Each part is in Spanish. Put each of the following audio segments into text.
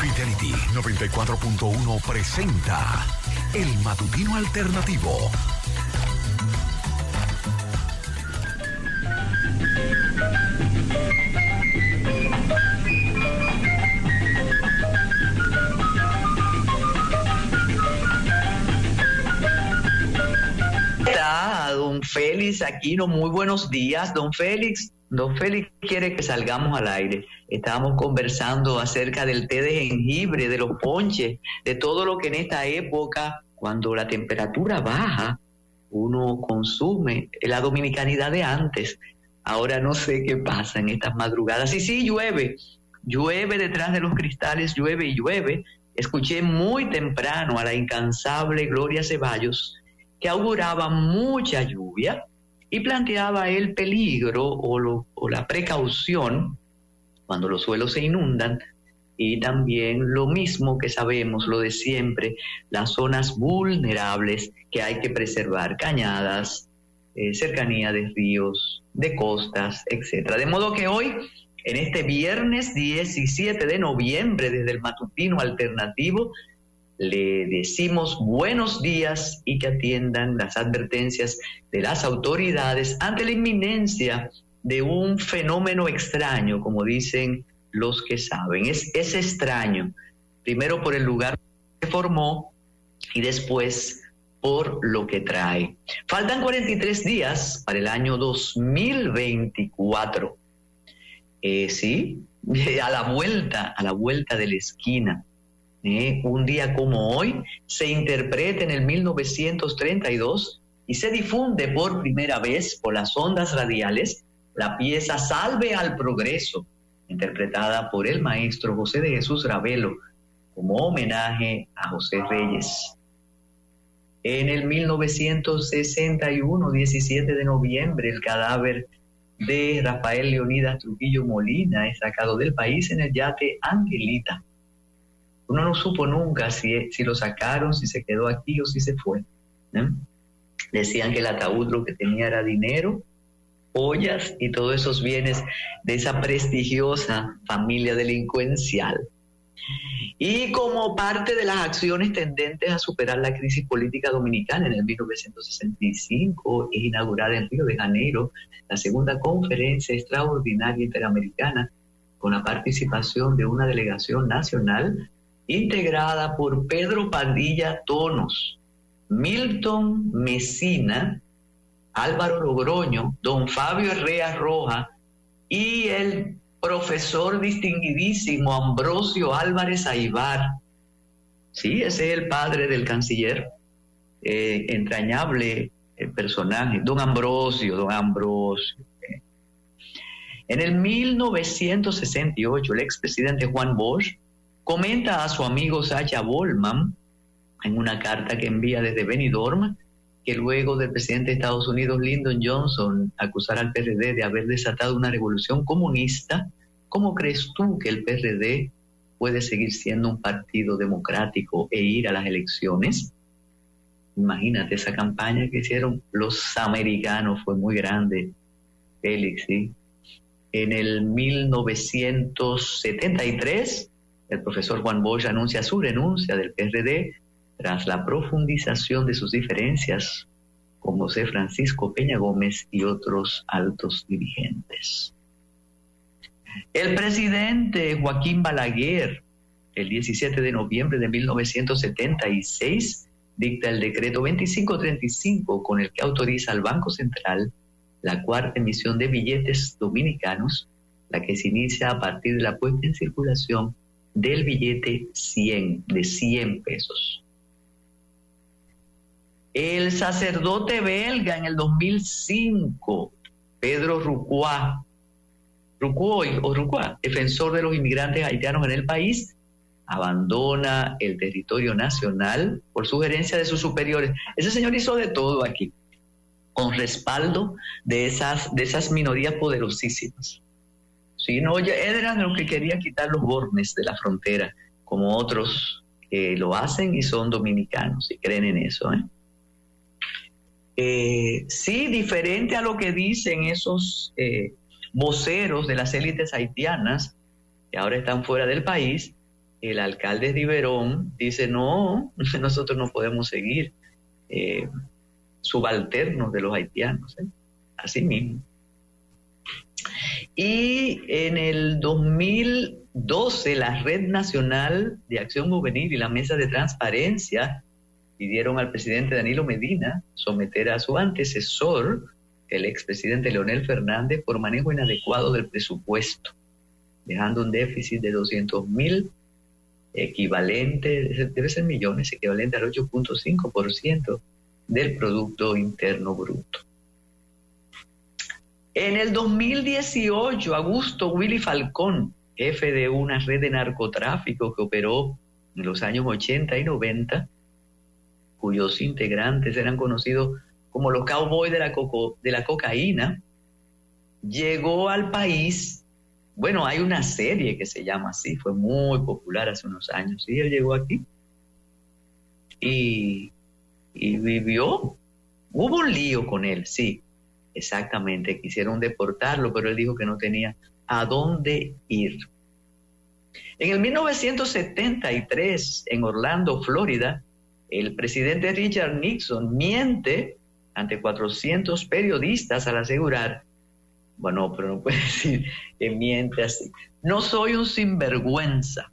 Fidelity 94.1 presenta El Matutino Alternativo. Está don Félix Aquino, muy buenos días, don Félix. Don Félix quiere que salgamos al aire. Estábamos conversando acerca del té de jengibre, de los ponches, de todo lo que en esta época, cuando la temperatura baja, uno consume la dominicanidad de antes. Ahora no sé qué pasa en estas madrugadas. Y sí, llueve, llueve detrás de los cristales, llueve y llueve. Escuché muy temprano a la incansable Gloria Ceballos que auguraba mucha lluvia y planteaba el peligro o, la precaución cuando los suelos se inundan y también lo mismo que sabemos, lo de siempre, las zonas vulnerables que hay que preservar, cañadas, eh, cercanía de ríos, de costas, etcétera. De modo que hoy, en este viernes 17 de noviembre, desde el matutino alternativo, le decimos buenos días y que atiendan las advertencias de las autoridades ante la inminencia de un fenómeno extraño, como dicen los que saben. Es, es extraño, primero por el lugar que formó y después por lo que trae. Faltan 43 días para el año 2024. Eh, sí, a la vuelta, a la vuelta de la esquina. Un día como hoy, se interpreta en el 1932 y se difunde por primera vez por las ondas radiales la pieza Salve al Progreso, interpretada por el maestro José de Jesús Ravelo como homenaje a José Reyes. En el 1961, 17 de noviembre, el cadáver de Rafael Leonidas Trujillo Molina es sacado del país en el yate Angelita uno no supo nunca si, si lo sacaron, si se quedó aquí o si se fue. Decían que el ataúd lo que tenía era dinero, ollas y todos esos bienes de esa prestigiosa familia delincuencial. Y como parte de las acciones tendentes a superar la crisis política dominicana en el 1965 es inaugurada en Río de Janeiro la segunda conferencia extraordinaria interamericana con la participación de una delegación nacional integrada por Pedro Padilla Tonos, Milton Mesina, Álvaro Logroño, don Fabio Herrera Roja y el profesor distinguidísimo Ambrosio Álvarez Aibar. Sí, ese es el padre del canciller, eh, entrañable eh, personaje, don Ambrosio, don Ambrosio. Eh. En el 1968, el expresidente Juan Bosch comenta a su amigo Sacha Bolman en una carta que envía desde Benidorm que luego del presidente de Estados Unidos Lyndon Johnson acusar al PRD de haber desatado una revolución comunista, ¿cómo crees tú que el PRD puede seguir siendo un partido democrático e ir a las elecciones? Imagínate esa campaña que hicieron los americanos, fue muy grande, Félix, ¿sí? En el 1973 el profesor Juan Bosch anuncia su renuncia del PRD tras la profundización de sus diferencias con José Francisco Peña Gómez y otros altos dirigentes. El presidente Joaquín Balaguer, el 17 de noviembre de 1976, dicta el decreto 2535 con el que autoriza al Banco Central la cuarta emisión de billetes dominicanos, la que se inicia a partir de la puesta en circulación del billete 100, de 100 pesos. El sacerdote belga en el 2005, Pedro Rucuá, Rucuoy o Rucuá, defensor de los inmigrantes haitianos en el país, abandona el territorio nacional por sugerencia de sus superiores. Ese señor hizo de todo aquí, con respaldo de esas, de esas minorías poderosísimas. Sí, no, él era lo que quería quitar los bornes de la frontera, como otros que lo hacen y son dominicanos y creen en eso. ¿eh? Eh, sí, diferente a lo que dicen esos eh, voceros de las élites haitianas, que ahora están fuera del país, el alcalde de Iberón dice, no, nosotros no podemos seguir subalternos de los haitianos, así mismo. Y en el 2012 la Red Nacional de Acción Juvenil y la Mesa de Transparencia pidieron al presidente Danilo Medina someter a su antecesor, el expresidente Leonel Fernández, por manejo inadecuado del presupuesto, dejando un déficit de 200 mil equivalente, debe ser millones, equivalente al 8.5% del Producto Interno Bruto. En el 2018, Augusto Willy Falcón, jefe de una red de narcotráfico que operó en los años 80 y 90, cuyos integrantes eran conocidos como los cowboys de la, cocaína, llegó al país. Bueno, hay una serie que se llama así, fue muy popular hace unos años. Y él llegó aquí y, y vivió. Hubo un lío con él, sí, Exactamente, quisieron deportarlo, pero él dijo que no tenía a dónde ir. En el 1973, en Orlando, Florida, el presidente Richard Nixon miente ante 400 periodistas al asegurar, bueno, pero no puede decir que miente así, no soy un sinvergüenza.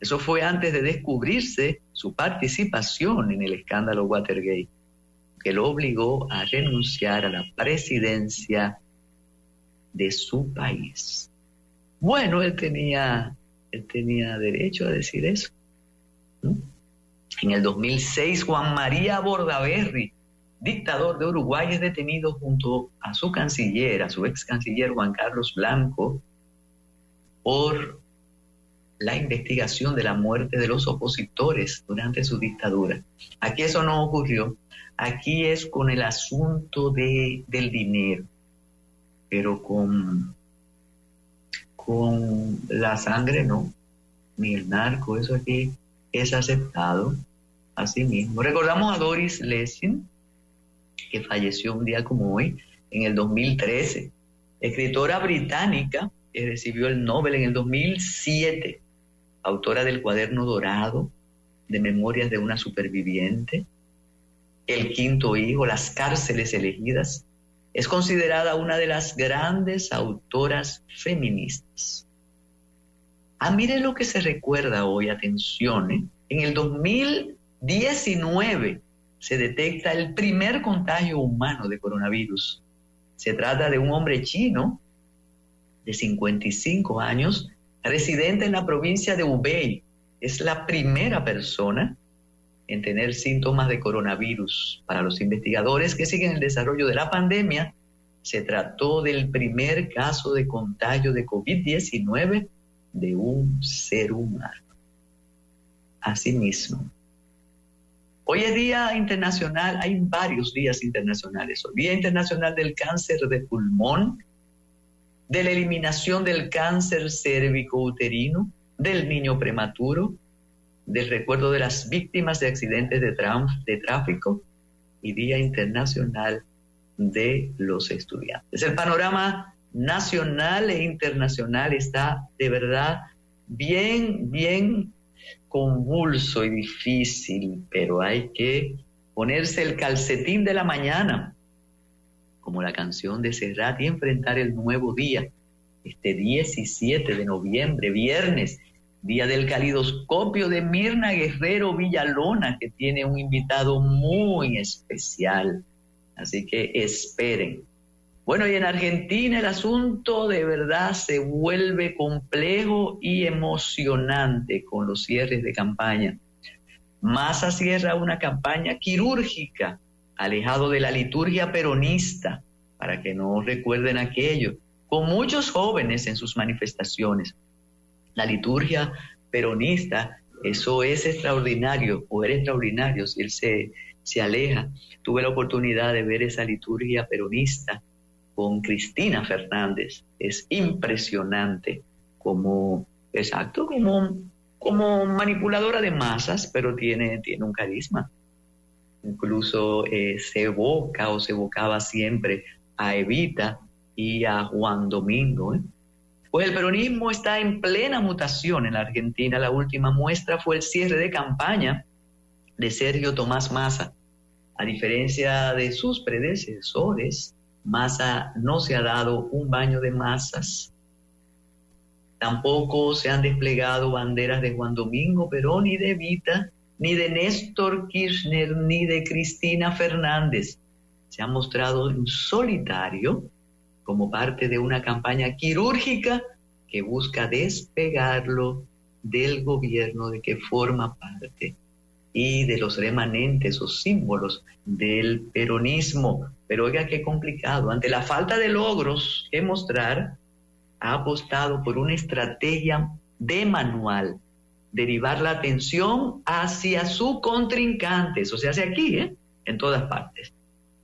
Eso fue antes de descubrirse su participación en el escándalo Watergate que lo obligó a renunciar a la presidencia de su país. Bueno, él tenía, él tenía derecho a decir eso. En el 2006, Juan María Bordaberry, dictador de Uruguay, es detenido junto a su canciller, a su ex canciller Juan Carlos Blanco, por la investigación de la muerte de los opositores durante su dictadura. Aquí eso no ocurrió. Aquí es con el asunto de, del dinero, pero con, con la sangre no, ni el narco, eso aquí es aceptado así mismo. Recordamos a Doris Lessing, que falleció un día como hoy, en el 2013, escritora británica que recibió el Nobel en el 2007, autora del cuaderno dorado de Memorias de una superviviente, el quinto hijo, Las cárceles elegidas, es considerada una de las grandes autoras feministas. Ah, mire lo que se recuerda hoy, atención, ¿eh? en el 2019 se detecta el primer contagio humano de coronavirus. Se trata de un hombre chino de 55 años, residente en la provincia de Hubei. Es la primera persona en tener síntomas de coronavirus. Para los investigadores que siguen el desarrollo de la pandemia, se trató del primer caso de contagio de COVID-19 de un ser humano. Asimismo, hoy es Día Internacional, hay varios días internacionales. Hoy Día Internacional del Cáncer de Pulmón, de la eliminación del cáncer cérvico-uterino, del niño prematuro, del recuerdo de las víctimas de accidentes de, de tráfico y Día Internacional de los Estudiantes. El panorama nacional e internacional está de verdad bien, bien convulso y difícil, pero hay que ponerse el calcetín de la mañana, como la canción de Serrat, y enfrentar el nuevo día, este 17 de noviembre, viernes, día del calidoscopio de Mirna Guerrero Villalona, que tiene un invitado muy especial. Así que esperen. Bueno, y en Argentina el asunto de verdad se vuelve complejo y emocionante con los cierres de campaña. Massa cierra una campaña quirúrgica, alejado de la liturgia peronista, para que no recuerden aquello, con muchos jóvenes en sus manifestaciones la liturgia peronista, eso es extraordinario, o era extraordinario si él se, se aleja. Tuve la oportunidad de ver esa liturgia peronista con Cristina Fernández. Es impresionante como, exacto, como, como manipuladora de masas, pero tiene, tiene un carisma. Incluso eh, se evoca o se evocaba siempre a Evita y a Juan Domingo. ¿eh? Pues el peronismo está en plena mutación en la Argentina. La última muestra fue el cierre de campaña de Sergio Tomás Massa. A diferencia de sus predecesores, Massa no se ha dado un baño de masas. Tampoco se han desplegado banderas de Juan Domingo Perón ni de Vita, ni de Néstor Kirchner, ni de Cristina Fernández. Se ha mostrado en solitario como parte de una campaña quirúrgica que busca despegarlo del gobierno de que forma parte y de los remanentes o símbolos del peronismo. Pero oiga qué complicado, ante la falta de logros que mostrar, ha apostado por una estrategia de manual, derivar la atención hacia su contrincante, eso se hace aquí, ¿eh? en todas partes.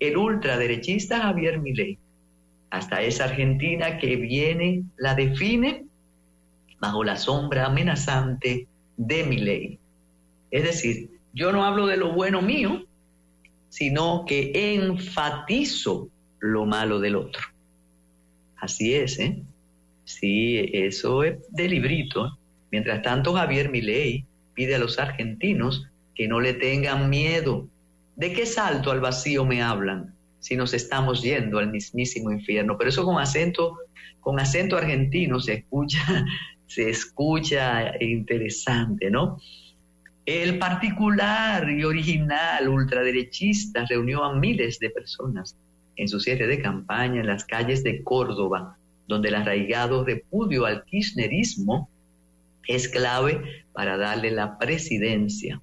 El ultraderechista Javier Milei hasta esa Argentina que viene, la define bajo la sombra amenazante de mi ley. Es decir, yo no hablo de lo bueno mío, sino que enfatizo lo malo del otro. Así es, ¿eh? Sí, eso es de librito. Mientras tanto, Javier Milei pide a los argentinos que no le tengan miedo. ¿De qué salto al vacío me hablan? si nos estamos yendo al mismísimo infierno. Pero eso con acento, con acento argentino se escucha, se escucha interesante, ¿no? El particular y original ultraderechista reunió a miles de personas en su cierre de campaña en las calles de Córdoba, donde el arraigado repudio al kirchnerismo es clave para darle la presidencia.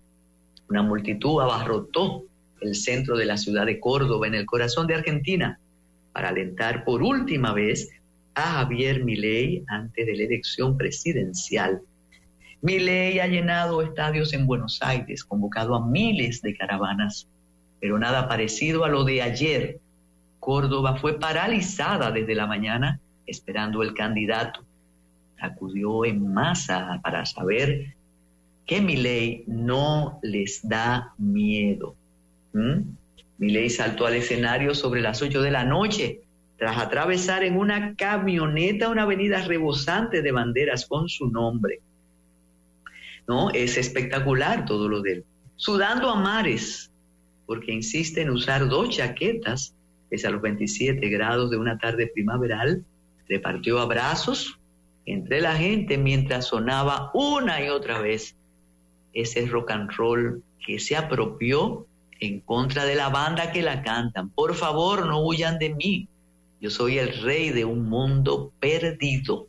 Una multitud abarrotó el centro de la ciudad de Córdoba, en el corazón de Argentina, para alentar por última vez a Javier Milei antes de la elección presidencial. Milei ha llenado estadios en Buenos Aires, convocado a miles de caravanas, pero nada parecido a lo de ayer. Córdoba fue paralizada desde la mañana esperando el candidato. Acudió en masa para saber que Milei no les da miedo. ¿Mm? Miley saltó al escenario sobre las 8 de la noche tras atravesar en una camioneta una avenida rebosante de banderas con su nombre. ¿No? Es espectacular todo lo de él. Sudando a mares, porque insiste en usar dos chaquetas, pese a los 27 grados de una tarde primaveral, repartió abrazos entre la gente mientras sonaba una y otra vez ese rock and roll que se apropió en contra de la banda que la cantan. Por favor, no huyan de mí. Yo soy el rey de un mundo perdido.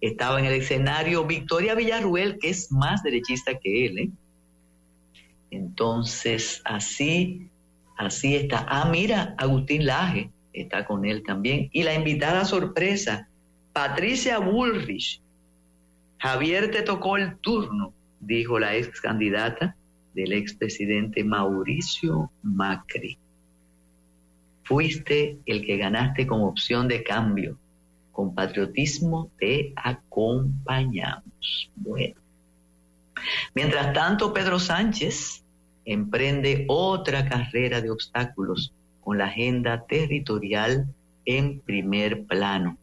Estaba en el escenario Victoria Villarruel, que es más derechista que él. ¿eh? Entonces, así, así está. Ah, mira, Agustín Laje está con él también. Y la invitada sorpresa, Patricia Bullrich. Javier, te tocó el turno, dijo la ex candidata del expresidente Mauricio Macri. Fuiste el que ganaste con opción de cambio. Con patriotismo te acompañamos. Bueno. Mientras tanto, Pedro Sánchez emprende otra carrera de obstáculos con la agenda territorial en primer plano.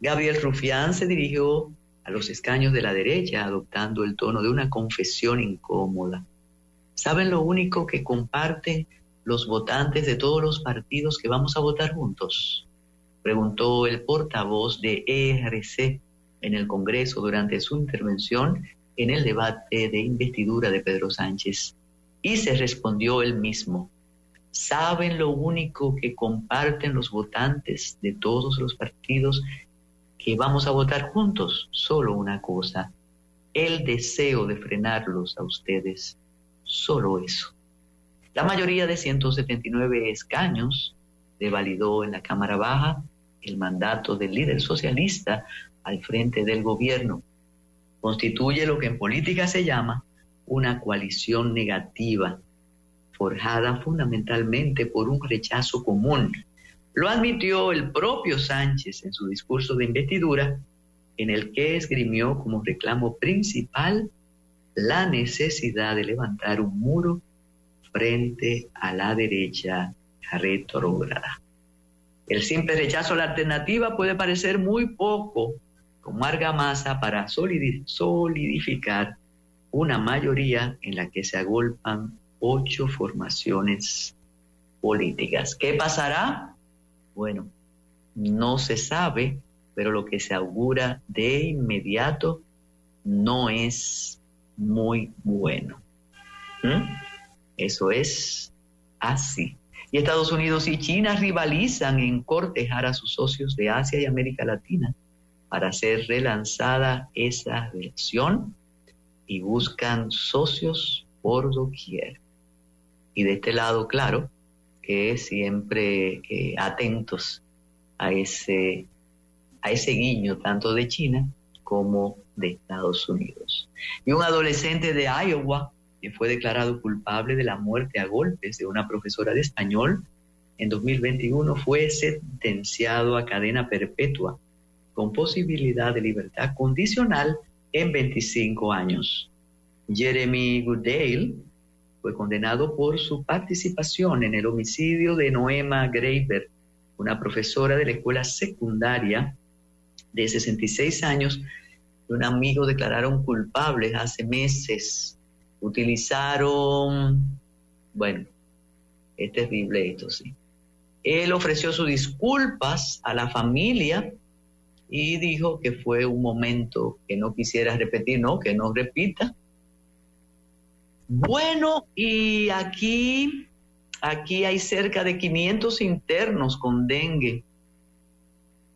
Gabriel Rufián se dirigió a los escaños de la derecha adoptando el tono de una confesión incómoda. ¿Saben lo único que comparten los votantes de todos los partidos que vamos a votar juntos? Preguntó el portavoz de ERC en el Congreso durante su intervención en el debate de investidura de Pedro Sánchez. Y se respondió él mismo. ¿Saben lo único que comparten los votantes de todos los partidos que vamos a votar juntos? Solo una cosa, el deseo de frenarlos a ustedes solo eso. La mayoría de 179 escaños devalidó en la Cámara Baja el mandato del líder socialista al frente del gobierno. Constituye lo que en política se llama una coalición negativa, forjada fundamentalmente por un rechazo común. Lo admitió el propio Sánchez en su discurso de investidura, en el que esgrimió como reclamo principal la necesidad de levantar un muro frente a la derecha retrógrada. El simple rechazo a la alternativa puede parecer muy poco como argamasa para solidificar una mayoría en la que se agolpan ocho formaciones políticas. ¿Qué pasará? Bueno, no se sabe, pero lo que se augura de inmediato no es muy bueno. ¿Mm? Eso es así. Y Estados Unidos y China rivalizan en cortejar a sus socios de Asia y América Latina para ser relanzada esa relación y buscan socios por doquier. Y de este lado, claro, que siempre eh, atentos a ese, a ese guiño tanto de China como de Estados Unidos. Y un adolescente de Iowa que fue declarado culpable de la muerte a golpes de una profesora de español, en 2021 fue sentenciado a cadena perpetua con posibilidad de libertad condicional en 25 años. Jeremy Goodale fue condenado por su participación en el homicidio de Noema Graeber, una profesora de la escuela secundaria de 66 años, un amigo declararon culpables hace meses utilizaron, bueno, es terrible esto, sí. Él ofreció sus disculpas a la familia y dijo que fue un momento que no quisiera repetir, no, que no repita. Bueno, y aquí, aquí hay cerca de 500 internos con dengue.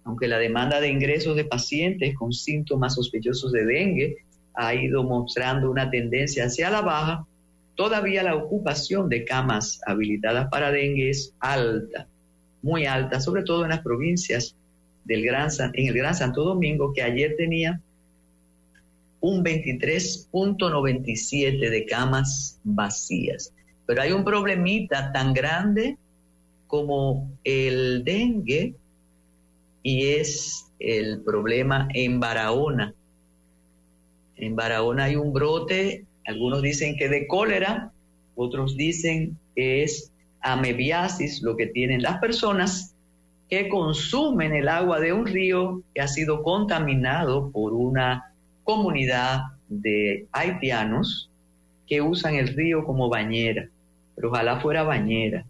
Aunque la demanda de ingresos de pacientes con síntomas sospechosos de dengue ha ido mostrando una tendencia hacia la baja, todavía la ocupación de camas habilitadas para dengue es alta, muy alta, sobre todo en las provincias del Gran, en el Gran Santo Domingo, que ayer tenía un 23.97 de camas vacías. Pero hay un problemita tan grande como el dengue y es el problema en Barahona, en Barahona hay un brote, algunos dicen que de cólera, otros dicen que es amebiasis lo que tienen las personas que consumen el agua de un río que ha sido contaminado por una comunidad de haitianos que usan el río como bañera, pero ojalá fuera bañera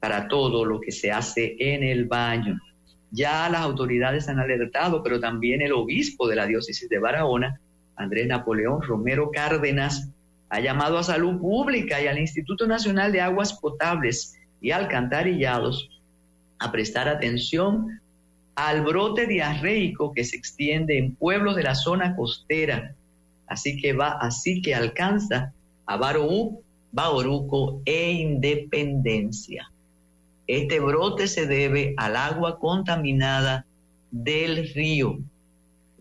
para todo lo que se hace en el baño. Ya las autoridades han alertado, pero también el obispo de la diócesis de Barahona Andrés Napoleón Romero Cárdenas, ha llamado a Salud Pública y al Instituto Nacional de Aguas Potables y Alcantarillados a prestar atención al brote diarreico que se extiende en pueblos de la zona costera, así que va, así que alcanza a Barú, Bauruco e Independencia. Este brote se debe al agua contaminada del río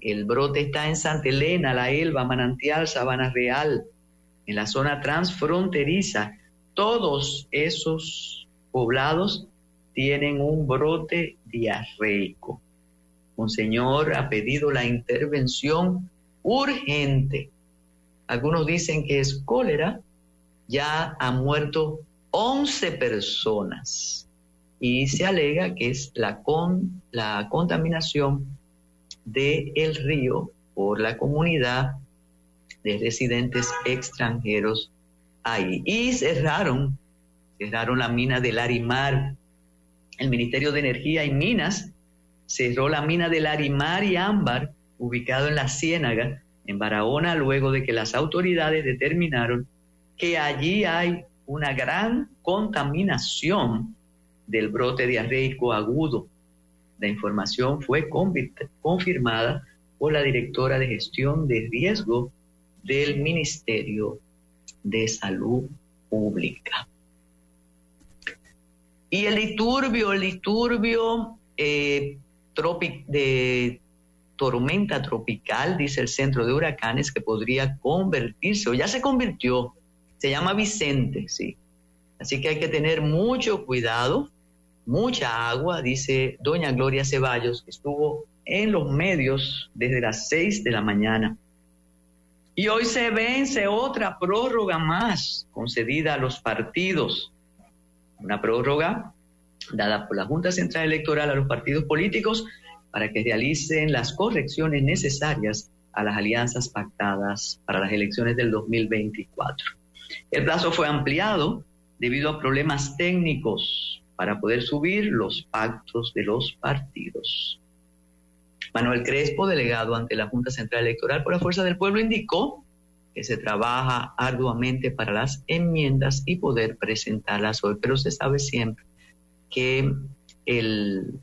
el brote está en Santa Elena, La Elba, Manantial, Sabana Real, en la zona transfronteriza. Todos esos poblados tienen un brote diarreico. Monseñor ha pedido la intervención urgente. Algunos dicen que es cólera. Ya han muerto 11 personas y se alega que es la, con, la contaminación del el río por la comunidad de residentes extranjeros ahí. Y cerraron, cerraron la mina del Arimar. El Ministerio de Energía y Minas cerró la mina del Arimar y Ámbar, ubicado en la Ciénaga, en Barahona, luego de que las autoridades determinaron que allí hay una gran contaminación del brote diarreico agudo la información fue confirmada por la directora de gestión de riesgo del Ministerio de Salud Pública. Y el disturbio, el disturbio eh, de tormenta tropical, dice el centro de huracanes, que podría convertirse, o ya se convirtió, se llama Vicente, sí. Así que hay que tener mucho cuidado mucha agua, dice doña Gloria Ceballos, que estuvo en los medios desde las 6 de la mañana. Y hoy se vence otra prórroga más concedida a los partidos. Una prórroga dada por la Junta Central Electoral a los partidos políticos para que realicen las correcciones necesarias a las alianzas pactadas para las elecciones del 2024. El plazo fue ampliado debido a problemas técnicos para poder subir los pactos de los partidos. Manuel Crespo, delegado ante la Junta Central Electoral por la Fuerza del Pueblo, indicó que se trabaja arduamente para las enmiendas y poder presentarlas hoy, pero se sabe siempre que el,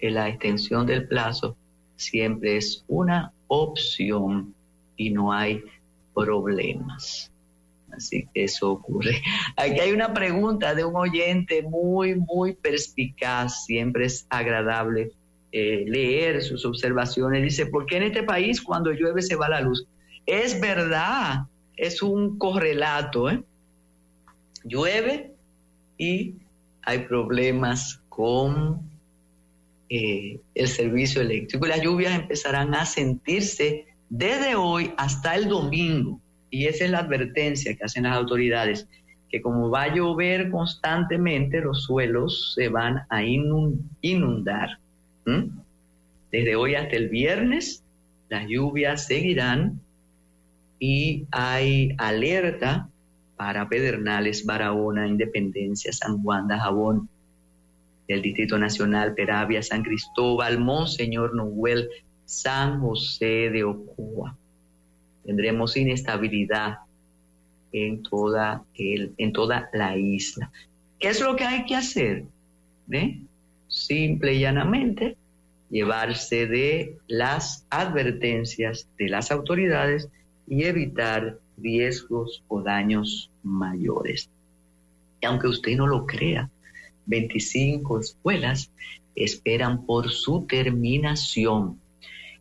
la extensión del plazo siempre es una opción y no hay problemas. Así que eso ocurre. Aquí hay una pregunta de un oyente muy, muy perspicaz. Siempre es agradable eh, leer sus observaciones. Dice, ¿por qué en este país cuando llueve se va la luz? Es verdad, es un correlato. ¿eh? Llueve y hay problemas con eh, el servicio eléctrico. Las lluvias empezarán a sentirse desde hoy hasta el domingo. Y esa es la advertencia que hacen las autoridades, que como va a llover constantemente, los suelos se van a inundar. Desde hoy hasta el viernes, las lluvias seguirán y hay alerta para Pedernales, Barahona, Independencia, San Juan de Jabón, el Distrito Nacional, Peravia, San Cristóbal, Monseñor Noel, San José de Ocoa. Tendremos inestabilidad en toda, el, en toda la isla. ¿Qué es lo que hay que hacer? Simple y llanamente, llevarse de las advertencias de las autoridades y evitar riesgos o daños mayores. Y aunque usted no lo crea, 25 escuelas esperan por su terminación.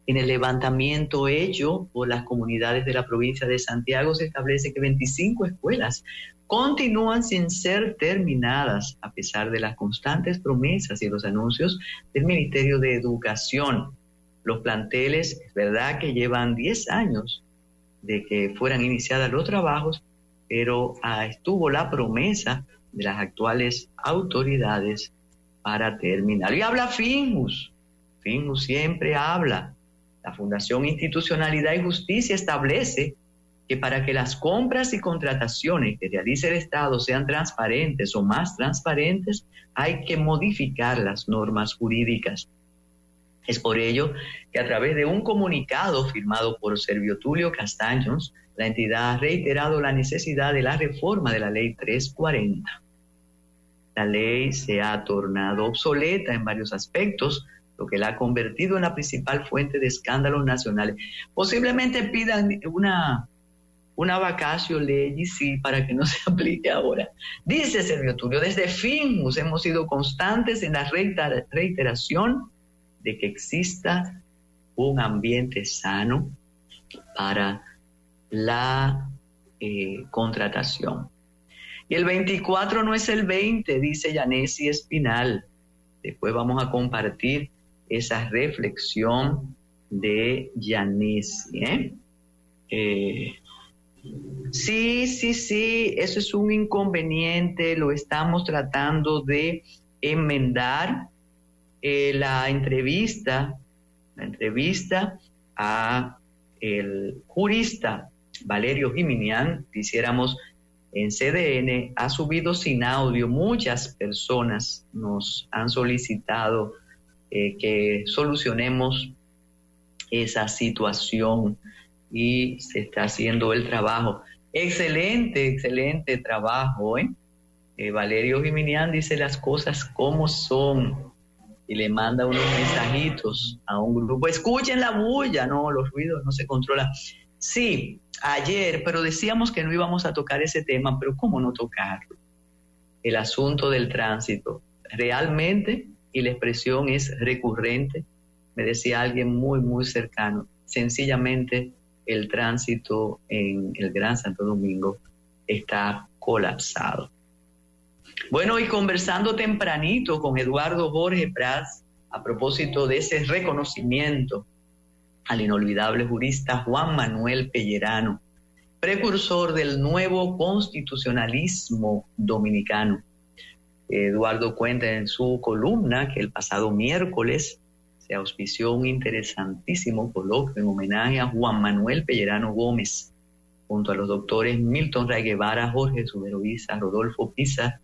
En el levantamiento hecho por las comunidades de la provincia de Santiago se establece que 25 escuelas continúan sin ser terminadas a pesar de las constantes promesas y los anuncios del Ministerio de Educación. Los planteles, es verdad que llevan 10 años de que fueran iniciadas los trabajos, pero ah, estuvo la promesa de las actuales autoridades para terminar. Y habla Fingus. Fingus siempre habla. La Fundación Institucionalidad y Justicia establece que para que las compras y contrataciones que realice el Estado sean transparentes o más transparentes, hay que modificar las normas jurídicas. Es por ello que a través de un comunicado firmado por Servio Tulio Castaños, la entidad ha reiterado la necesidad de la reforma de la Ley 340. La ley se ha tornado obsoleta en varios aspectos, lo que la ha convertido en la principal fuente de escándalos nacionales. Posiblemente pidan una, una vacacio ley sí, para que no se aplique ahora. Dice Servio Tulio, desde FINUS hemos sido constantes en la reiteración de que exista un ambiente sano para la eh, contratación. Y el 24 no es el 20, dice Yanesi Espinal. Después vamos a compartir esa reflexión de Yanesi. ¿eh? Eh, sí, sí, sí, eso es un inconveniente, lo estamos tratando de enmendar eh, la entrevista, la entrevista a el jurista Valerio Jiminián, quisiéramos en CDN, ha subido sin audio. Muchas personas nos han solicitado eh, que solucionemos esa situación y se está haciendo el trabajo. Excelente, excelente trabajo. ¿eh? eh Valerio Jiminián dice las cosas como son y le manda unos mensajitos a un grupo. Escuchen la bulla, no, los ruidos no se controlan. Sí, ayer, pero decíamos que no íbamos a tocar ese tema, pero ¿cómo no tocarlo? El asunto del tránsito. Realmente, y la expresión es recurrente, me decía alguien muy, muy cercano, sencillamente el tránsito en el Gran Santo Domingo está colapsado. Bueno, y conversando tempranito con Eduardo Jorge Prats a propósito de ese reconocimiento al inolvidable jurista Juan Manuel Pellerano, precursor del nuevo constitucionalismo dominicano. Eduardo cuenta en su columna que el pasado miércoles se auspició un interesantísimo coloquio en homenaje a Juan Manuel Pellerano Gómez, junto a los doctores Milton Ray Guevara, Jorge Subero Rodolfo Pisa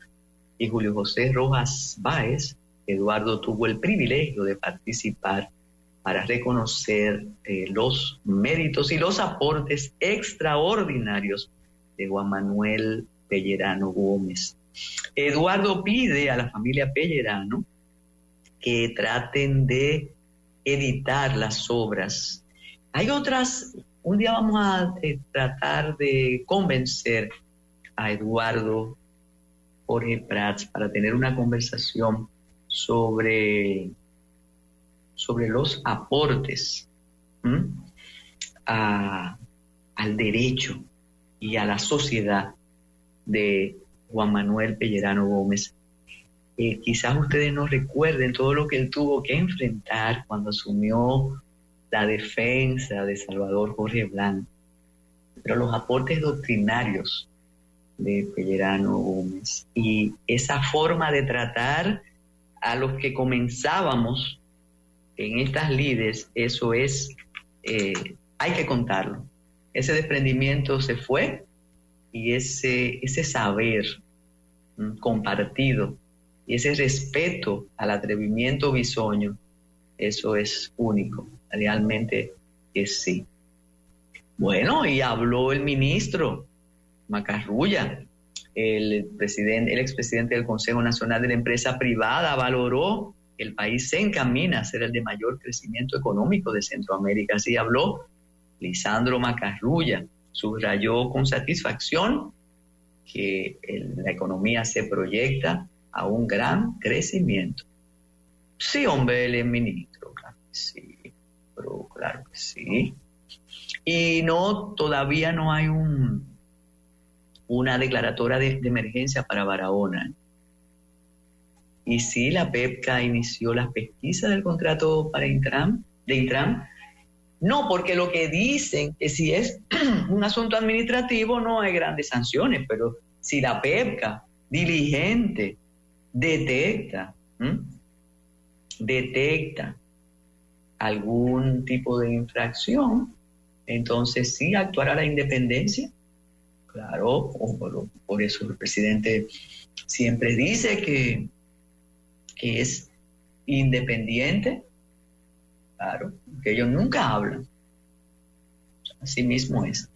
y Julio José Rojas Báez. Eduardo tuvo el privilegio de participar para reconocer eh, los méritos y los aportes extraordinarios de Juan Manuel Pellerano Gómez. Eduardo pide a la familia Pellerano que traten de editar las obras. Hay otras, un día vamos a eh, tratar de convencer a Eduardo Jorge Prats para tener una conversación sobre sobre los aportes al derecho y a la sociedad de Juan Manuel Pellerano Gómez. Eh, quizás ustedes no recuerden todo lo que él tuvo que enfrentar cuando asumió la defensa de Salvador Jorge Blanco, pero los aportes doctrinarios de Pellerano Gómez y esa forma de tratar a los que comenzábamos en estas líderes, eso es, eh, hay que contarlo. Ese desprendimiento se fue y ese, ese saber compartido y ese respeto al atrevimiento bisoño, eso es único, realmente es sí. Bueno, y habló el ministro Macarrulla, el presidente, el expresidente del Consejo Nacional de la Empresa Privada, valoró el país se encamina a ser el de mayor crecimiento económico de Centroamérica. Así habló Lisandro Macarrulla. Subrayó con satisfacción que la economía se proyecta a un gran crecimiento. Sí, hombre, es ministro, claro que sí, pero claro que sí. Y no, todavía no hay un, una declaratoria de, emergencia para Barahona. Y sí, la PEPCA inició las pesquisas del contrato para Intram, de Intram. No, porque lo que dicen es si es un asunto administrativo no hay grandes sanciones, pero si la PEPCA diligente detecta, detecta algún tipo de infracción, entonces sí actuará la independencia. Claro, por eso el presidente siempre dice que que es independiente, claro, que ellos nunca hablan. Así mismo es.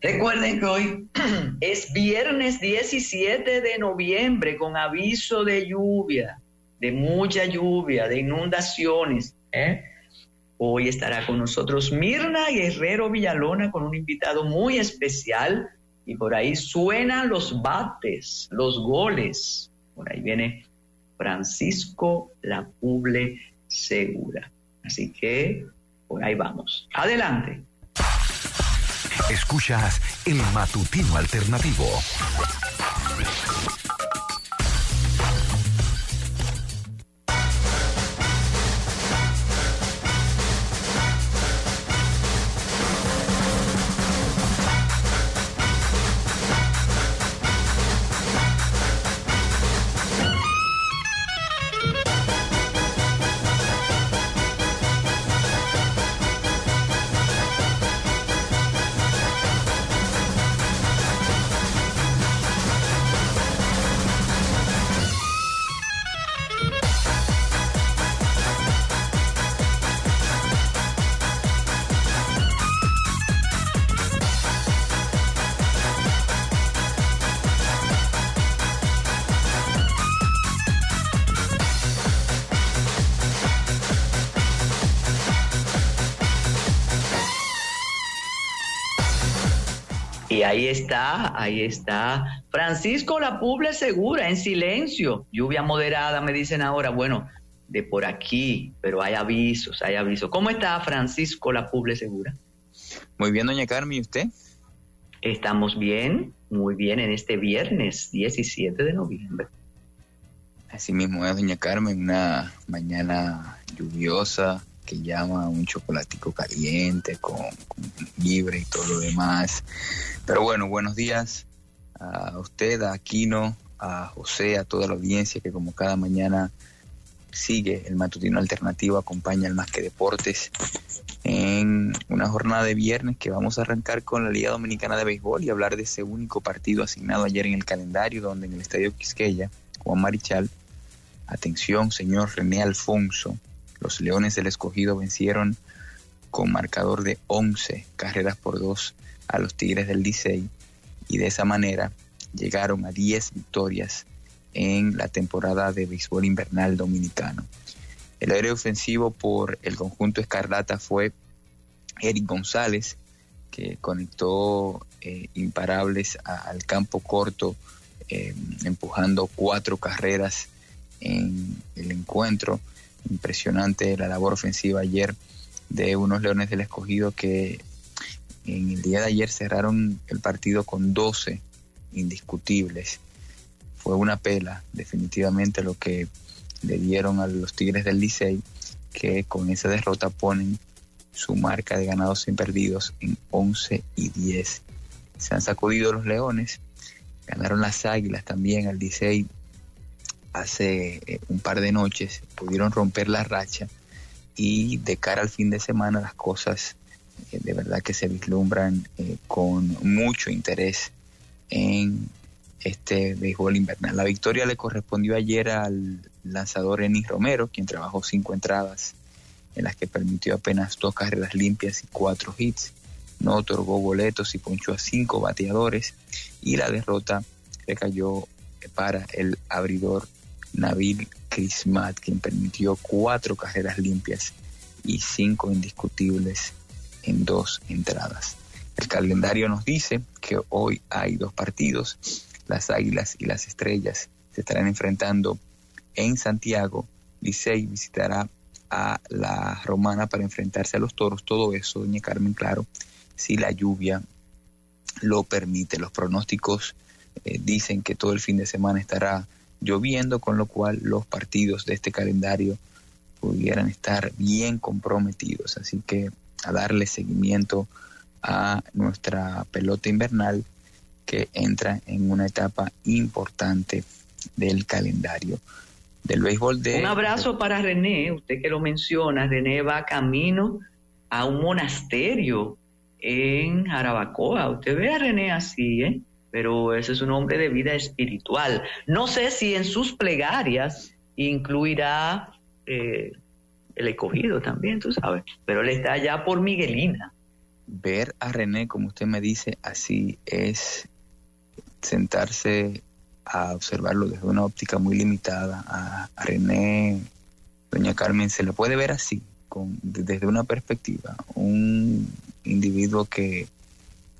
Recuerden que hoy es viernes 17 de noviembre con aviso de lluvia, de mucha lluvia, de inundaciones. ¿eh? Hoy estará con nosotros Mirna Guerrero Villalona con un invitado muy especial y por ahí suenan los bates, los goles. Por ahí viene Francisco La Puble Segura. Así que por ahí vamos. Adelante. Escuchas el matutino alternativo. Ahí está, ahí está. Francisco La Puble Segura, en silencio. Lluvia moderada, me dicen ahora. Bueno, de por aquí, pero hay avisos, hay avisos. ¿Cómo está Francisco La Puble Segura? Muy bien, doña Carmen, ¿y usted? Estamos bien, muy bien, en este viernes 17 de noviembre. Así mismo es, doña Carmen, una mañana lluviosa, que llama un chocolatico caliente con, libre y todo lo demás. Pero bueno, buenos días a usted, a Aquino, a José, a toda la audiencia que como cada mañana sigue el matutino alternativo, acompaña el Más que Deportes en una jornada de viernes que vamos a arrancar con la Liga Dominicana de Béisbol y hablar de ese único partido asignado ayer en el calendario, donde en el Estadio Quisqueya, Juan Marichal, atención señor René Alfonso, los Leones del Escogido vencieron con marcador de 11 carreras por dos a los Tigres del Licey y de esa manera llegaron a 10 victorias en la temporada de béisbol invernal dominicano. El aire ofensivo por el conjunto Escarlata fue Eric González, que conectó eh, imparables al campo corto, eh, empujando cuatro carreras en el encuentro. Impresionante la labor ofensiva ayer de unos Leones del Escogido que en el día de ayer cerraron el partido con 12 indiscutibles. Fue una pela, definitivamente, lo que le dieron a los Tigres del Licey, que con esa derrota ponen su marca de ganados sin perdidos en 11 y 10. Se han sacudido los Leones, ganaron las Águilas también al Licey hace eh, un par de noches, pudieron romper la racha y de cara al fin de semana las cosas eh, de verdad que se vislumbran eh, con mucho interés en este béisbol invernal. La victoria le correspondió ayer al lanzador Enis Romero, quien trabajó cinco entradas en las que permitió apenas dos carreras limpias y cuatro hits. No otorgó boletos y ponchó a cinco bateadores y la derrota recayó para el abridor Nabil Crismat, quien permitió cuatro carreras limpias y cinco indiscutibles en dos entradas. El calendario nos dice que hoy hay dos partidos. Las Águilas y las Estrellas se estarán enfrentando en Santiago. Licey visitará a la Romana para enfrentarse a los Toros. Todo eso, doña Carmen, claro, si la lluvia lo permite. Los pronósticos eh, dicen que todo el fin de semana estará lloviendo, con lo cual los partidos de este calendario pudieran estar bien comprometidos. Así que a darle seguimiento a nuestra pelota invernal que entra en una etapa importante del calendario del béisbol de... Un abrazo para René, usted que lo menciona, René va camino a un monasterio en Jarabacoa. Usted ve a René así, ¿eh? Pero ese es un hombre de vida espiritual. No sé si en sus plegarias incluirá eh, el escogido también, tú sabes, pero él está allá por Miguelina. Ver a René, como usted me dice, así es sentarse a observarlo desde una óptica muy limitada. A, René, doña Carmen, se le puede ver así, con, desde una perspectiva. Un individuo que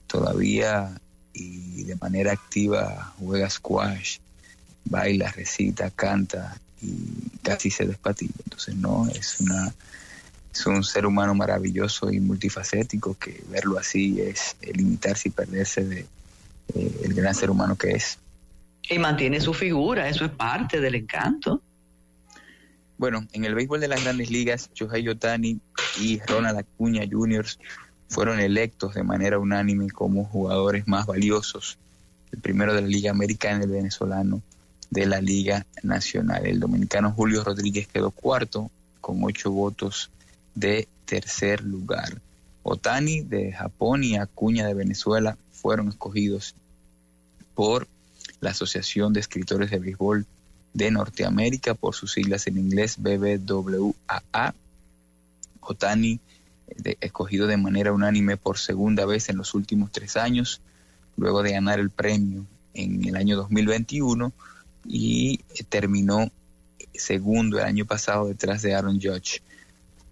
todavía y de manera activa juega squash, baila, recita, canta y casi se despatilla. Entonces no, es una es un ser humano maravilloso y multifacético que verlo así es limitarse y perderse de eh, el gran ser humano que es. Y mantiene su figura, eso es parte del encanto. Bueno, en el béisbol de las grandes ligas, Shohei Otani y Ronald Acuña Jr. fueron electos de manera unánime como jugadores más valiosos. El primero de la Liga Americana, el venezolano de la Liga Nacional. El dominicano Julio Rodríguez quedó cuarto con ocho votos de tercer lugar. Otani de Japón y Acuña de Venezuela fueron escogidos por la Asociación de Escritores de Béisbol de Norteamérica, por sus siglas en inglés BBWAA. Otani, escogido de manera unánime por segunda vez en los últimos tres años, luego de ganar el premio en el año 2021 y terminó segundo el año pasado detrás de Aaron Judge.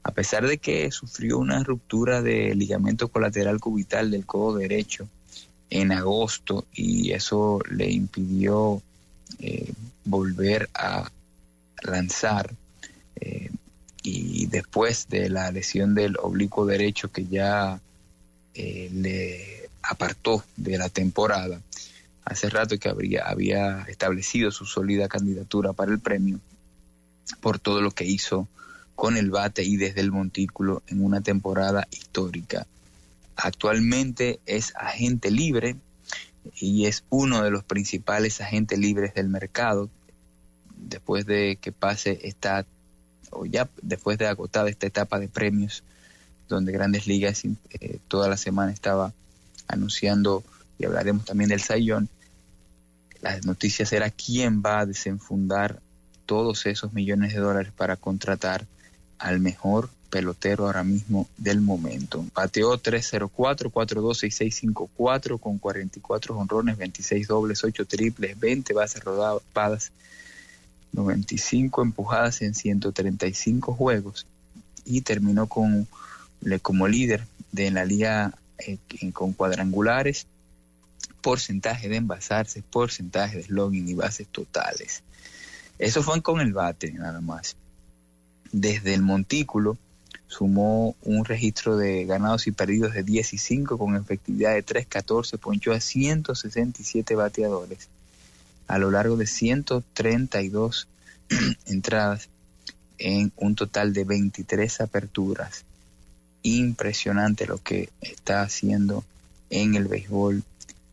A pesar de que sufrió una ruptura de ligamento colateral cubital del codo derecho, en agosto y eso le impidió eh, volver a lanzar. Eh, y después de la lesión del oblicuo derecho que ya eh, le apartó de la temporada, hace rato que habría, había establecido su sólida candidatura para el premio por todo lo que hizo con el bate y desde el montículo en una temporada histórica. Actualmente es agente libre y es uno de los principales agentes libres del mercado después de que pase esta o ya después de agotada esta etapa de premios, donde Grandes Ligas eh, toda la semana estaba anunciando, y hablaremos también del Sayón, las noticias era quién va a desenfundar todos esos millones de dólares para contratar al mejor pelotero ahora mismo del momento. Bateó 304, 426, con 44 honrones, 26 dobles, 8 triples, 20 bases rodadas, 95 empujadas en 135 juegos y terminó con, como líder de la liga eh, con cuadrangulares, porcentaje de envasarse, porcentaje de slogan y bases totales. Eso fue con el bate nada más. Desde el montículo sumó un registro de ganados y perdidos de 10 y 5 con efectividad de 3-14, ponchó a 167 bateadores a lo largo de 132 entradas en un total de 23 aperturas. Impresionante lo que está haciendo en el béisbol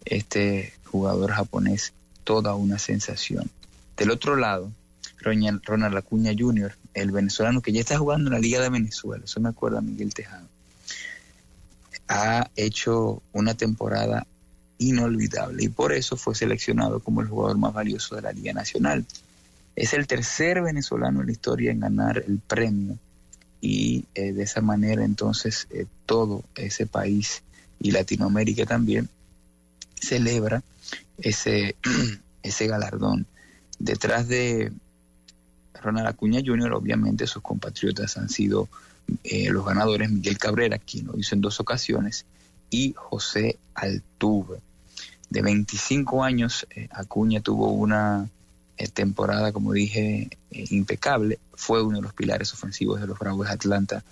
este jugador japonés, toda una sensación. Del otro lado, Ronald Acuña Jr., el venezolano que ya está jugando en la Liga de Venezuela, eso me acuerda Miguel Tejano, ha hecho una temporada inolvidable y por eso fue seleccionado como el jugador más valioso de la Liga Nacional. Es el tercer venezolano en la historia en ganar el premio y eh, de esa manera entonces eh, todo ese país y Latinoamérica también celebra ese, ese galardón. Detrás de Ronald Acuña Jr., obviamente sus compatriotas han sido eh, los ganadores Miguel Cabrera, quien lo hizo en dos ocasiones, y José Altuve. De 25 años, eh, Acuña tuvo una eh, temporada, como dije, impecable. Fue uno de los pilares ofensivos de los Bravos de Atlanta,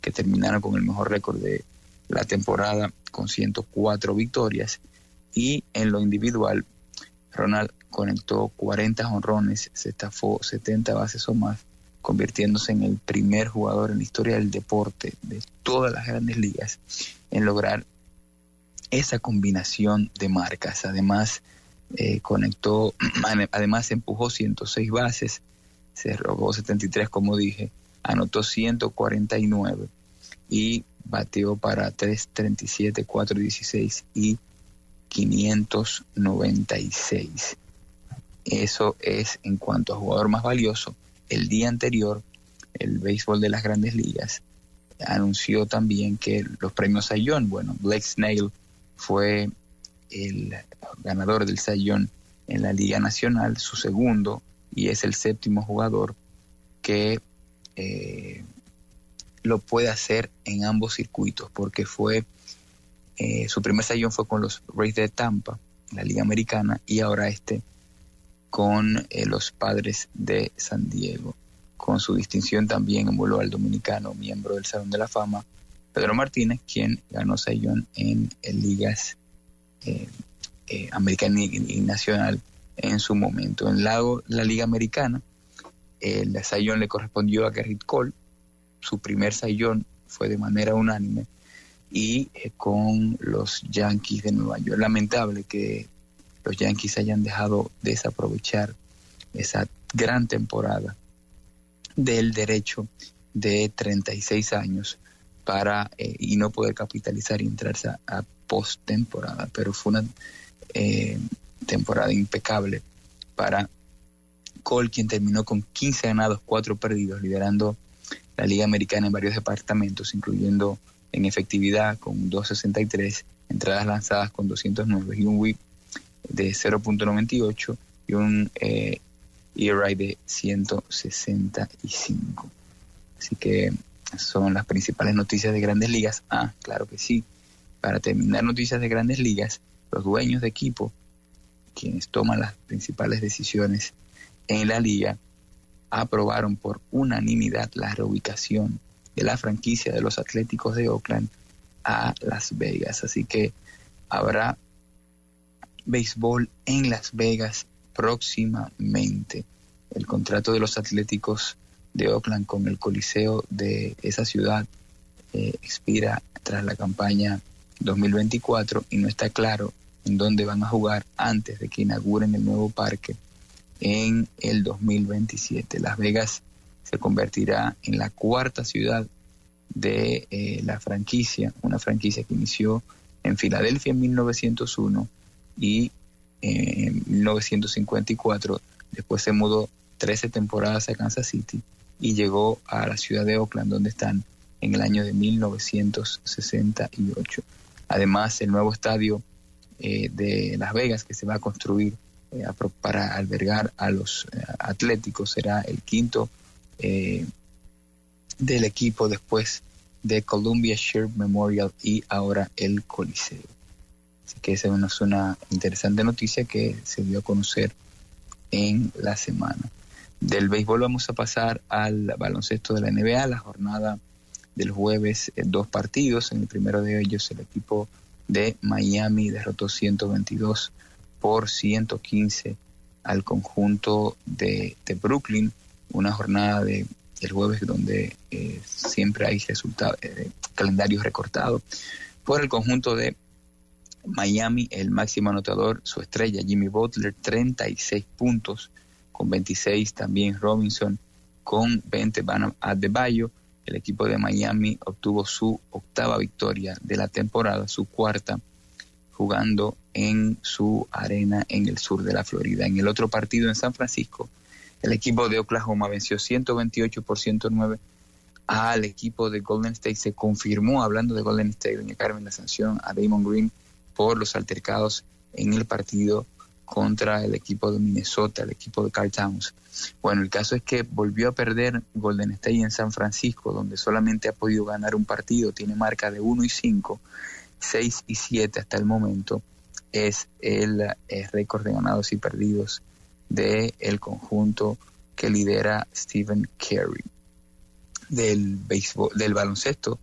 que terminaron con el mejor récord de la temporada, con 104 victorias. Y en lo individual, Ronald conectó 40 honrones, se estafó 70 bases o más, convirtiéndose en el primer jugador en la historia del deporte de todas las grandes ligas en lograr esa combinación de marcas. Además, eh, conectó, además empujó 106 bases, se robó 73, como dije, anotó 149 y bateó para 337, 416 y 596. Eso es en cuanto a jugador más valioso. El día anterior, el béisbol de las grandes ligas anunció también que los premios Sayón, bueno, Blake Snail fue el ganador del Sayón en la Liga Nacional, su segundo, y es el séptimo jugador que eh, lo puede hacer en ambos circuitos, porque fue eh, su primer Sayón fue con los Rays de Tampa, la Liga Americana, y ahora este con eh, los padres de San Diego. Con su distinción también envolvió al dominicano, miembro del Salón de la Fama, Pedro Martínez, quien ganó Sayón en, ligas eh, eh, americana y, nacional en su momento. En la, la Liga Americana, el Sayón le correspondió a Gerrit Cole, su primer Sayón fue de manera unánime, y con los Yankees de Nueva York. Lamentable que los Yankees hayan dejado desaprovechar esa gran temporada del derecho de 36 años para eh, y no poder capitalizar y entrarse a, postemporada, pero fue una eh, temporada impecable para Cole, quien terminó con 15 ganados, 4 perdidos, liderando la Liga Americana en varios departamentos, incluyendo en efectividad con 263, entradas lanzadas con 209 y un whip de 0.98 y un eh, ERI de 165. Así que son las principales noticias de grandes ligas. Ah, claro que sí. Para terminar noticias de grandes ligas, los dueños de equipo, quienes toman las principales decisiones en la liga, aprobaron por unanimidad la reubicación de la franquicia de los Atléticos de Oakland a Las Vegas. Así que habrá béisbol en Las Vegas próximamente. El contrato de los Atléticos de Oakland con el Coliseo de esa ciudad eh, expira tras la campaña 2024 y no está claro en dónde van a jugar antes de que inauguren el nuevo parque en el 2027. Las Vegas se convertirá en la cuarta ciudad de eh, la franquicia, una franquicia que inició en Filadelfia en 1901 y eh, en 1954 después se mudó 13 temporadas a Kansas City y llegó a la ciudad de Oakland donde están en el año de 1968. Además, el nuevo estadio eh, de Las Vegas que se va a construir para albergar a los atléticos será el quinto del equipo después de Columbia Share Memorial y ahora el Coliseo. Así que esa es una interesante noticia que se dio a conocer en la semana. Del béisbol vamos a pasar al baloncesto de la NBA, la jornada del jueves, eh, dos partidos. En el primero de ellos el equipo de Miami derrotó 122 por 115 al conjunto de, de Brooklyn, una jornada de el jueves donde eh, siempre hay resultados, eh, calendarios recortados. Por el conjunto de Miami, el máximo anotador, su estrella Jimmy Butler, 36 puntos, con 26 también Robinson, con 20 Van Adebayo. El equipo de Miami obtuvo su octava victoria de la temporada, su cuarta, jugando en su arena en el sur de la Florida. En el otro partido en San Francisco, el equipo de Oklahoma venció 128 por 109 al equipo de Golden State. Se confirmó, hablando de Golden State, doña Carmen, la sanción a Damon Green por los altercados en el partido contra el equipo de Minnesota, el equipo de Carl Towns. Bueno, el caso es que volvió a perder Golden State en San Francisco, donde solamente ha podido ganar un partido, tiene marca de 1 y 5, 6 y 7 hasta el momento, es el eh, récord de ganados y perdidos del el conjunto que lidera Stephen Carey. Del béisbol, del baloncesto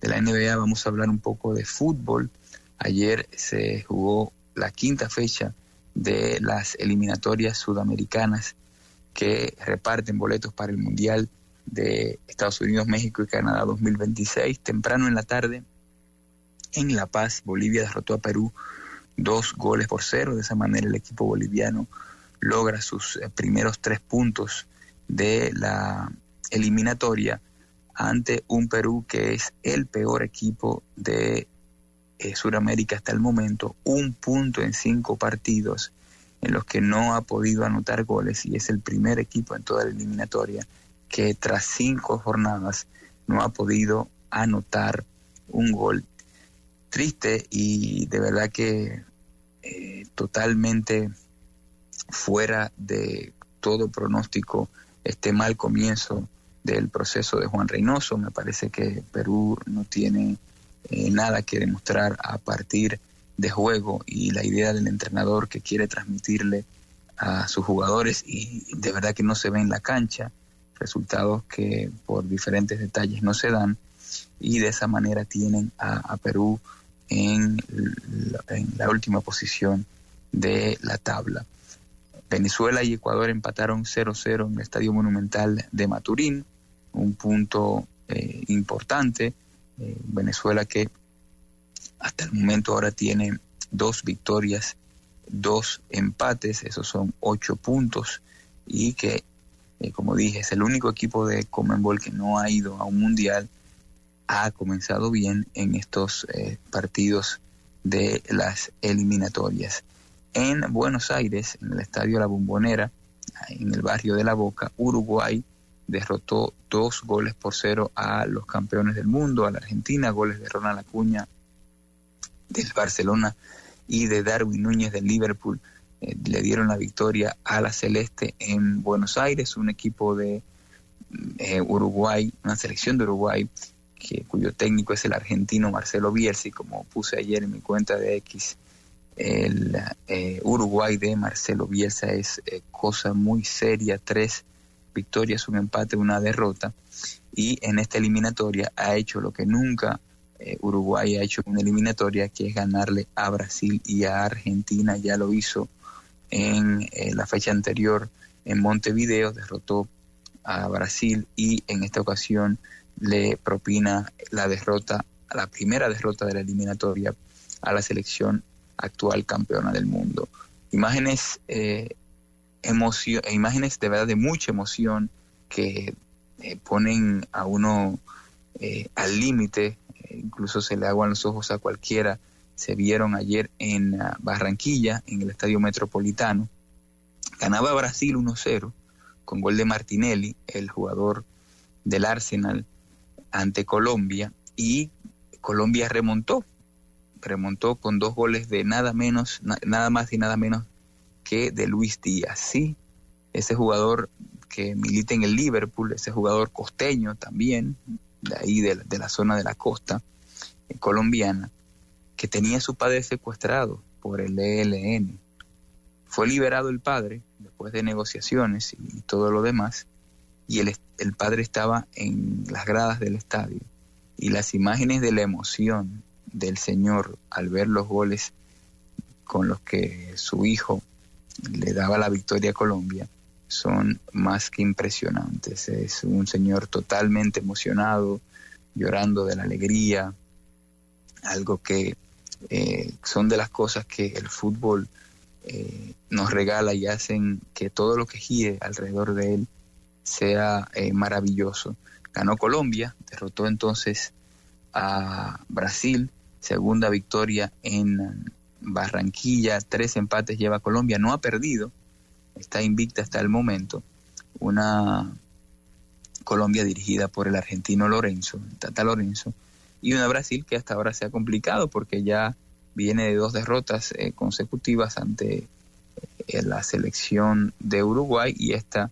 de la NBA vamos a hablar un poco de fútbol. Ayer se jugó la quinta fecha de las eliminatorias sudamericanas que reparten boletos para el Mundial de Estados Unidos, México y Canadá 2026. Temprano en la tarde, en La Paz, Bolivia derrotó a Perú dos goles por cero. De esa manera el equipo boliviano logra sus eh, primeros tres puntos de la eliminatoria ante un Perú que es el peor equipo de eh, Sudamérica hasta el momento, un punto en cinco partidos en los que no ha podido anotar goles y es el primer equipo en toda la eliminatoria que tras cinco jornadas no ha podido anotar un gol. Triste y de verdad que eh, totalmente fuera de todo pronóstico este mal comienzo del proceso de Juan Reynoso. Me parece que Perú no tiene eh, nada que demostrar a partir de juego y la idea del entrenador que quiere transmitirle a sus jugadores y de verdad que no se ve en la cancha, resultados que por diferentes detalles no se dan y de esa manera tienen a, Perú en la última posición de la tabla. Venezuela y Ecuador empataron 0-0 en el Estadio Monumental de Maturín, un punto eh, importante. Eh, Venezuela que hasta el momento ahora tiene dos victorias, dos empates, esos son ocho puntos, y que, eh, como dije, es el único equipo de Comenbol que no ha ido a un mundial, ha comenzado bien en estos partidos de las eliminatorias. En Buenos Aires, en el Estadio La Bombonera, en el barrio de La Boca, Uruguay derrotó dos goles por cero a los campeones del mundo, a la Argentina, goles de Ronald Acuña del Barcelona y de Darwin Núñez del Liverpool. Eh, le dieron la victoria a la Celeste en Buenos Aires, un equipo de eh, Uruguay, una selección de Uruguay, que, cuyo técnico es el argentino Marcelo Bielsi, como puse ayer en mi cuenta de X el eh, Uruguay de Marcelo Bielsa es eh, cosa muy seria, tres victorias, un empate, una derrota, y en esta eliminatoria ha hecho lo que nunca eh, Uruguay ha hecho en una eliminatoria, que es ganarle a Brasil y a Argentina, ya lo hizo en la fecha anterior en Montevideo, derrotó a Brasil y en esta ocasión le propina la derrota, la primera derrota de la eliminatoria a la selección actual campeona del mundo. Imágenes, eh, imágenes de verdad de mucha emoción que eh, ponen a uno eh, al límite, incluso se le aguan los ojos a cualquiera, se vieron ayer en ah, Barranquilla, en el Estadio Metropolitano. Ganaba Brasil 1-0 con gol de Martinelli, el jugador del Arsenal, ante Colombia, y Colombia remontó, remontó con dos goles de nada menos, nada más y nada menos de Luis Díaz. Sí, ese jugador que milita en el Liverpool, ese jugador costeño también, de ahí de, la zona de la costa eh, colombiana, que tenía a su padre secuestrado por el ELN. Fue liberado el padre después de negociaciones y todo lo demás, y el, el padre estaba en las gradas del estadio. Y las imágenes de la emoción del Señor al ver los goles con los que su hijo le daba la victoria a Colombia son más que impresionantes. Es un señor totalmente emocionado, llorando de la alegría, algo que eh, son de las cosas que el fútbol eh, nos regala y hacen que todo lo que gire alrededor de él sea eh, maravilloso. Ganó Colombia, derrotó entonces a Brasil, segunda victoria en Barranquilla, tres empates lleva Colombia, no ha perdido, está invicta hasta el momento. Una Colombia dirigida por el argentino Lorenzo, Tata Lorenzo, y una Brasil que hasta ahora se ha complicado porque ya viene de dos derrotas eh, consecutivas ante eh, la selección de Uruguay y esta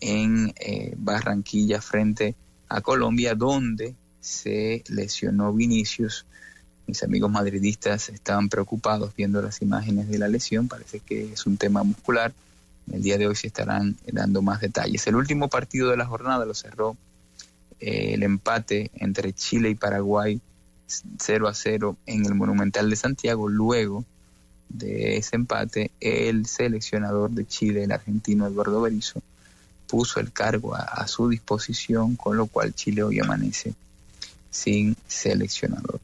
en eh, Barranquilla frente a Colombia, donde se lesionó Vinicius mis amigos madridistas estaban preocupados viendo las imágenes de la lesión, parece que es un tema muscular. El día de hoy se estarán dando más detalles. El último partido de la jornada lo cerró eh, el empate entre Chile y Paraguay 0 a 0 en el Monumental de Santiago. Luego de ese empate, el seleccionador de Chile, el argentino Eduardo Berizzo, puso el cargo a su disposición, con lo cual Chile hoy amanece sin seleccionador.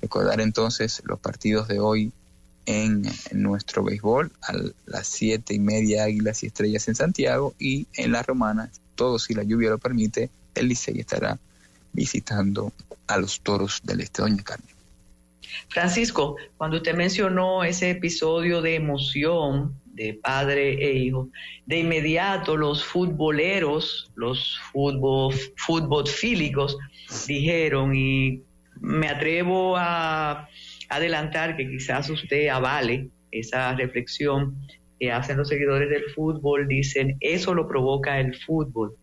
Recordar entonces los partidos de hoy en, nuestro béisbol a las siete y media Águilas y Estrellas en Santiago y en la Romana, todo si la lluvia lo permite, el Licey estará visitando a los toros del este. Doña Carmen. Francisco, cuando usted mencionó ese episodio de emoción de padre e hijo, de inmediato los futboleros, los fútbol, fútbolfílicos dijeron y me atrevo a adelantar que quizás usted avale esa reflexión que hacen los seguidores del fútbol, dicen, eso lo provoca el fútbol.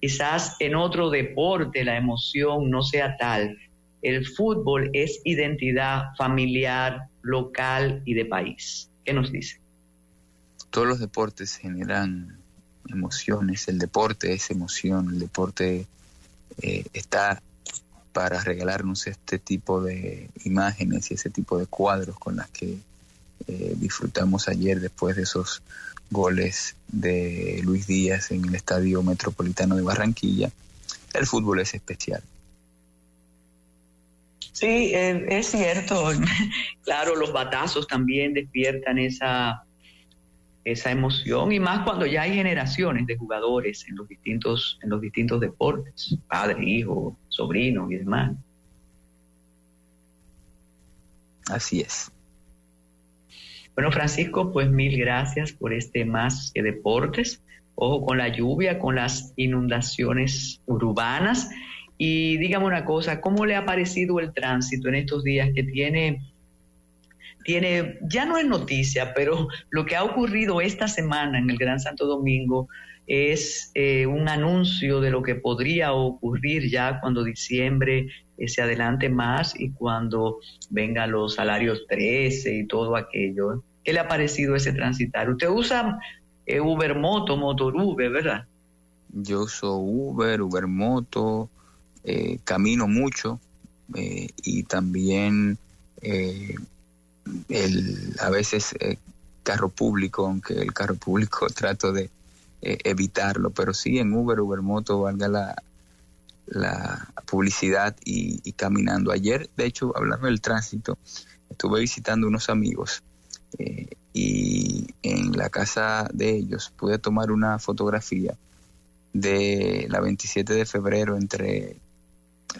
Quizás en otro deporte la emoción no sea tal. El fútbol es identidad familiar, local y de país. ¿Qué nos dice? Todos los deportes generan emociones, el deporte es emoción, el deporte eh, está para regalarnos este tipo de imágenes y ese tipo de cuadros con las que eh, disfrutamos ayer después de esos goles de Luis Díaz en el Estadio Metropolitano de Barranquilla. El fútbol es especial. Sí, eh, es cierto. claro, los batazos también despiertan esa esa emoción y más cuando ya hay generaciones de jugadores en los distintos, en los distintos deportes, padre, hijo, sobrino y demás. Así es. Bueno, Francisco, pues mil gracias por este más que deportes. Ojo con la lluvia, con las inundaciones urbanas. Y dígame una cosa, ¿cómo le ha parecido el tránsito en estos días que tiene tiene, ya no es noticia, pero lo que ha ocurrido esta semana en el Gran Santo Domingo es eh, un anuncio de lo que podría ocurrir ya cuando diciembre eh, se adelante más y cuando vengan los salarios 13 y todo aquello. ¿Qué le ha parecido ese transitar? Usted usa eh, Uber Moto, Motor Uber, ¿verdad? Yo uso Uber, Uber Moto, camino mucho y también el, a veces eh, carro público, aunque el carro público trato de eh, evitarlo, pero sí en Uber, Uber Moto, valga la, la publicidad y, caminando. Ayer, de hecho, hablando del tránsito, estuve visitando unos amigos eh, y en la casa de ellos pude tomar una fotografía de la 27 de febrero entre,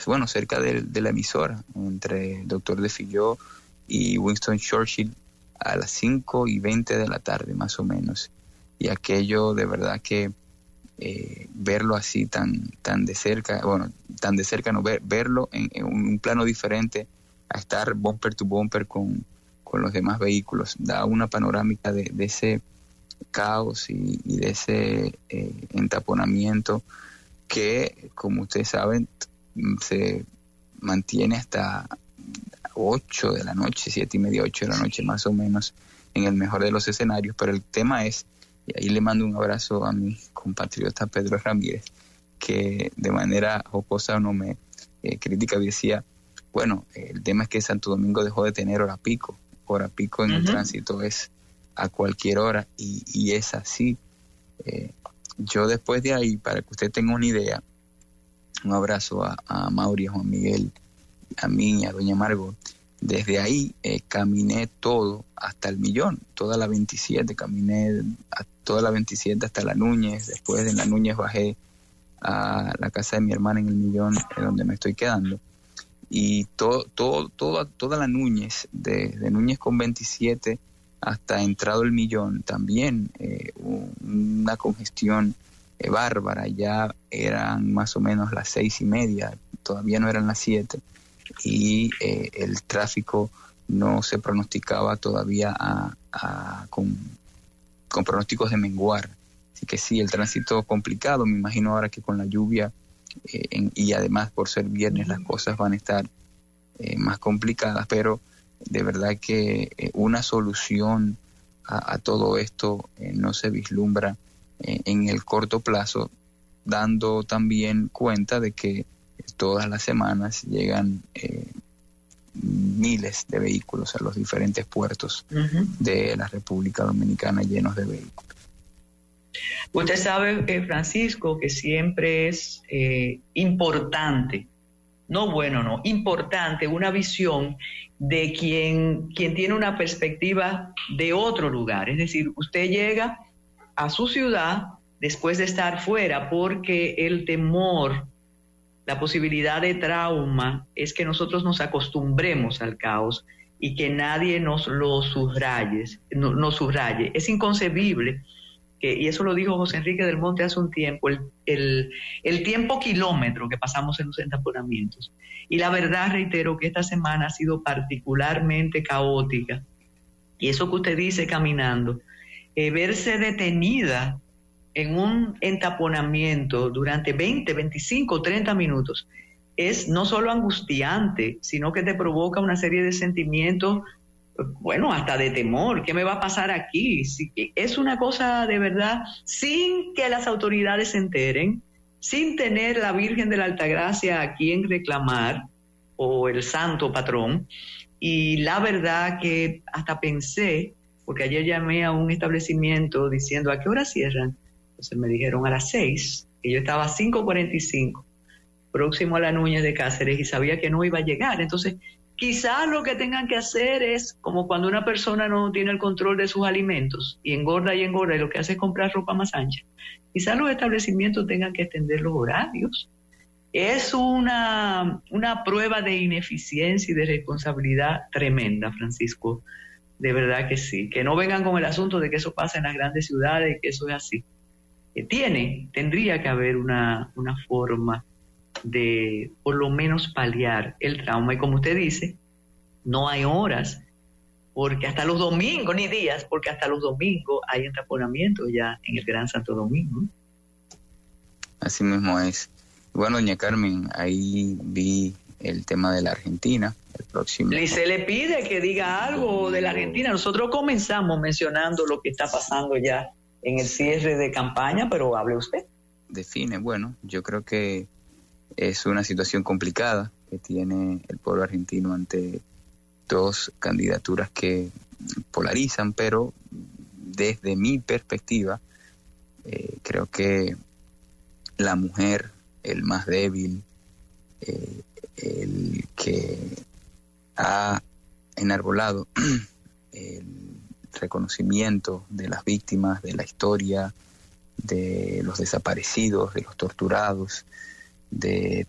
bueno, cerca de, la emisora, entre el doctor De Filló y Winston Churchill a las 5 y 20 de la tarde más o menos. Y aquello de verdad que eh, verlo así tan, tan de cerca, bueno, tan de cerca no, ver, verlo en, un plano diferente a estar bumper to bumper con, con los demás vehículos, da una panorámica de, ese caos y, de ese eh, entaponamiento que, como ustedes saben, se mantiene hasta 8 de la noche, 7 y media, 8 de la noche más o menos, en el mejor de los escenarios, pero el tema es, y ahí le mando un abrazo a mi compatriota Pedro Ramírez, que de manera jocosa no me eh, critica y decía, bueno, el tema es que Santo Domingo dejó de tener hora pico, hora pico en el tránsito es a cualquier hora y, es así. Eh, yo después de ahí, para que usted tenga una idea, un abrazo a, a Mauri, a Juan Miguel, a mí, a Doña Margot. Desde ahí eh, caminé todo hasta el millón, toda la 27, caminé a toda la 27 hasta la Núñez, después de la Núñez bajé a la casa de mi hermana en el millón, donde me estoy quedando. Y todo, todo, toda la Núñez, de, Núñez con 27 hasta entrado el millón, también eh, una congestión eh, bárbara, ya eran más o menos las seis y media, todavía no eran las siete y eh, el tráfico no se pronosticaba todavía con, pronósticos de menguar. Así que sí, el tránsito complicado, me imagino ahora que con la lluvia eh, y además por ser viernes las cosas van a estar eh, más complicadas, pero de verdad que una solución a, todo esto no se vislumbra en el corto plazo, dando también cuenta de que todas las semanas llegan eh, miles de vehículos a los diferentes puertos de la República Dominicana llenos de vehículos. Usted sabe, eh, Francisco, que siempre es eh, importante, no bueno, no, importante una visión de quien, quien tiene una perspectiva de otro lugar. Es decir, usted llega a su ciudad después de estar fuera porque el temor la posibilidad de trauma es que nosotros nos acostumbremos al caos y que nadie nos lo subraye, no, subraye. Es inconcebible, que, y eso lo dijo José Enrique del Monte hace un tiempo, el, el tiempo kilómetro que pasamos en los entaponamientos. Y la verdad, reitero, que esta semana ha sido particularmente caótica. Y eso que usted dice caminando, eh, verse detenida en un entaponamiento durante 20, 25, 30 minutos es no solo angustiante, sino que te provoca una serie de sentimientos, bueno, hasta de temor, ¿qué me va a pasar aquí? Es una cosa de verdad, sin que las autoridades se enteren, sin tener la Virgen de la Altagracia a quien reclamar, o el santo patrón, y la verdad que hasta pensé, porque ayer llamé a un establecimiento diciendo, ¿a qué hora cierran? Entonces me dijeron a las 6, y yo estaba a 5.45, próximo a la Núñez de Cáceres, y sabía que no iba a llegar. Entonces, quizás lo que tengan que hacer es como cuando una persona no tiene el control de sus alimentos y engorda y engorda y lo que hace es comprar ropa más ancha. Quizás los establecimientos tengan que extender los horarios. Es una, una prueba de ineficiencia y de responsabilidad tremenda, Francisco. De verdad que sí. Que no vengan con el asunto de que eso pasa en las grandes ciudades y que eso es así tiene, tendría que haber una, forma de por lo menos paliar el trauma. Y como usted dice, no hay horas, porque hasta los domingos, ni días, porque hasta los domingos hay entaponamiento ya en el Gran Santo Domingo. Así mismo es. Bueno, doña Carmen, ahí vi el tema de la Argentina, el próximo. Y se le pide que diga algo de la Argentina. Nosotros comenzamos mencionando lo que está pasando ya en el cierre de campaña, pero hable usted. Define, bueno, yo creo que es una situación complicada que tiene el pueblo argentino ante dos candidaturas que polarizan, pero desde mi perspectiva, eh, creo que la mujer, el más débil, eh, el que ha enarbolado el reconocimiento de las víctimas, de la historia, de los desaparecidos, de los torturados, de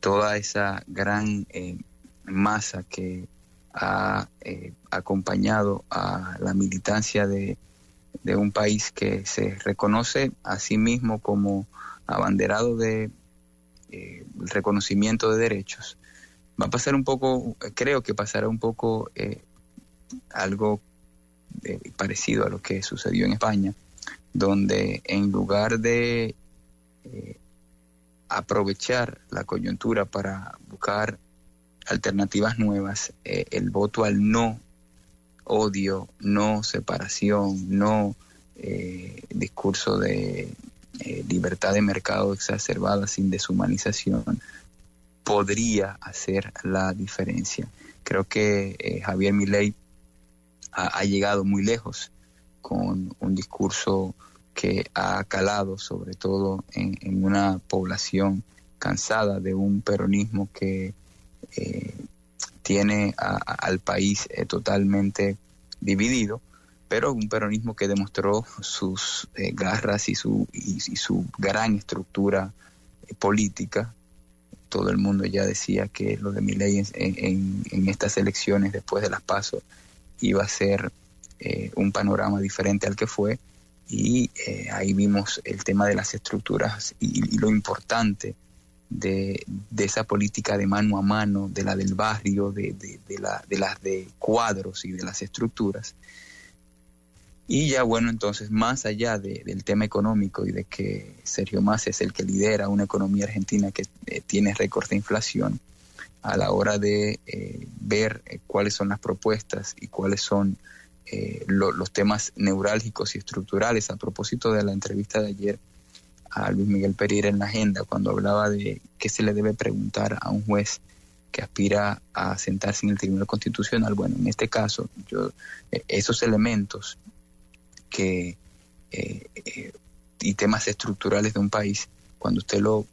toda esa gran eh, masa que ha eh, acompañado a la militancia de, un país que se reconoce a sí mismo como abanderado de eh, reconocimiento de derechos. Va a pasar un poco, creo que pasará un poco algo parecido a lo que sucedió en España, donde en lugar de aprovechar la coyuntura para buscar alternativas nuevas, eh, el voto al no odio, no separación, no eh, discurso de eh, libertad de mercado exacerbada sin deshumanización, podría hacer la diferencia. Creo que Javier Milei ha, llegado muy lejos con un discurso que ha calado sobre todo en, una población cansada de un peronismo que eh, tiene al país eh, totalmente dividido, pero un peronismo que demostró sus eh, garras y su, y, su gran estructura política. Todo el mundo ya decía que lo de mi ley en, en, estas elecciones después de las pasos iba a ser un panorama diferente al que fue y eh, ahí vimos el tema de las estructuras y, lo importante de, esa política de mano a mano, de la del barrio, de, de las de cuadros y de las estructuras. Y ya bueno, entonces más allá del tema económico y de que Sergio Massa es el que lidera una economía argentina que eh, tiene récord de inflación, a la hora de eh, ver cuáles son las propuestas y cuáles son eh, los temas neurálgicos y estructurales. A propósito de la entrevista de ayer a Luis Miguel Pereira en la agenda, cuando hablaba de qué se le debe preguntar a un juez que aspira a sentarse en el Tribunal Constitucional. Bueno, en este caso, yo, eh, esos elementos que, eh, y temas estructurales de un país, cuando usted lo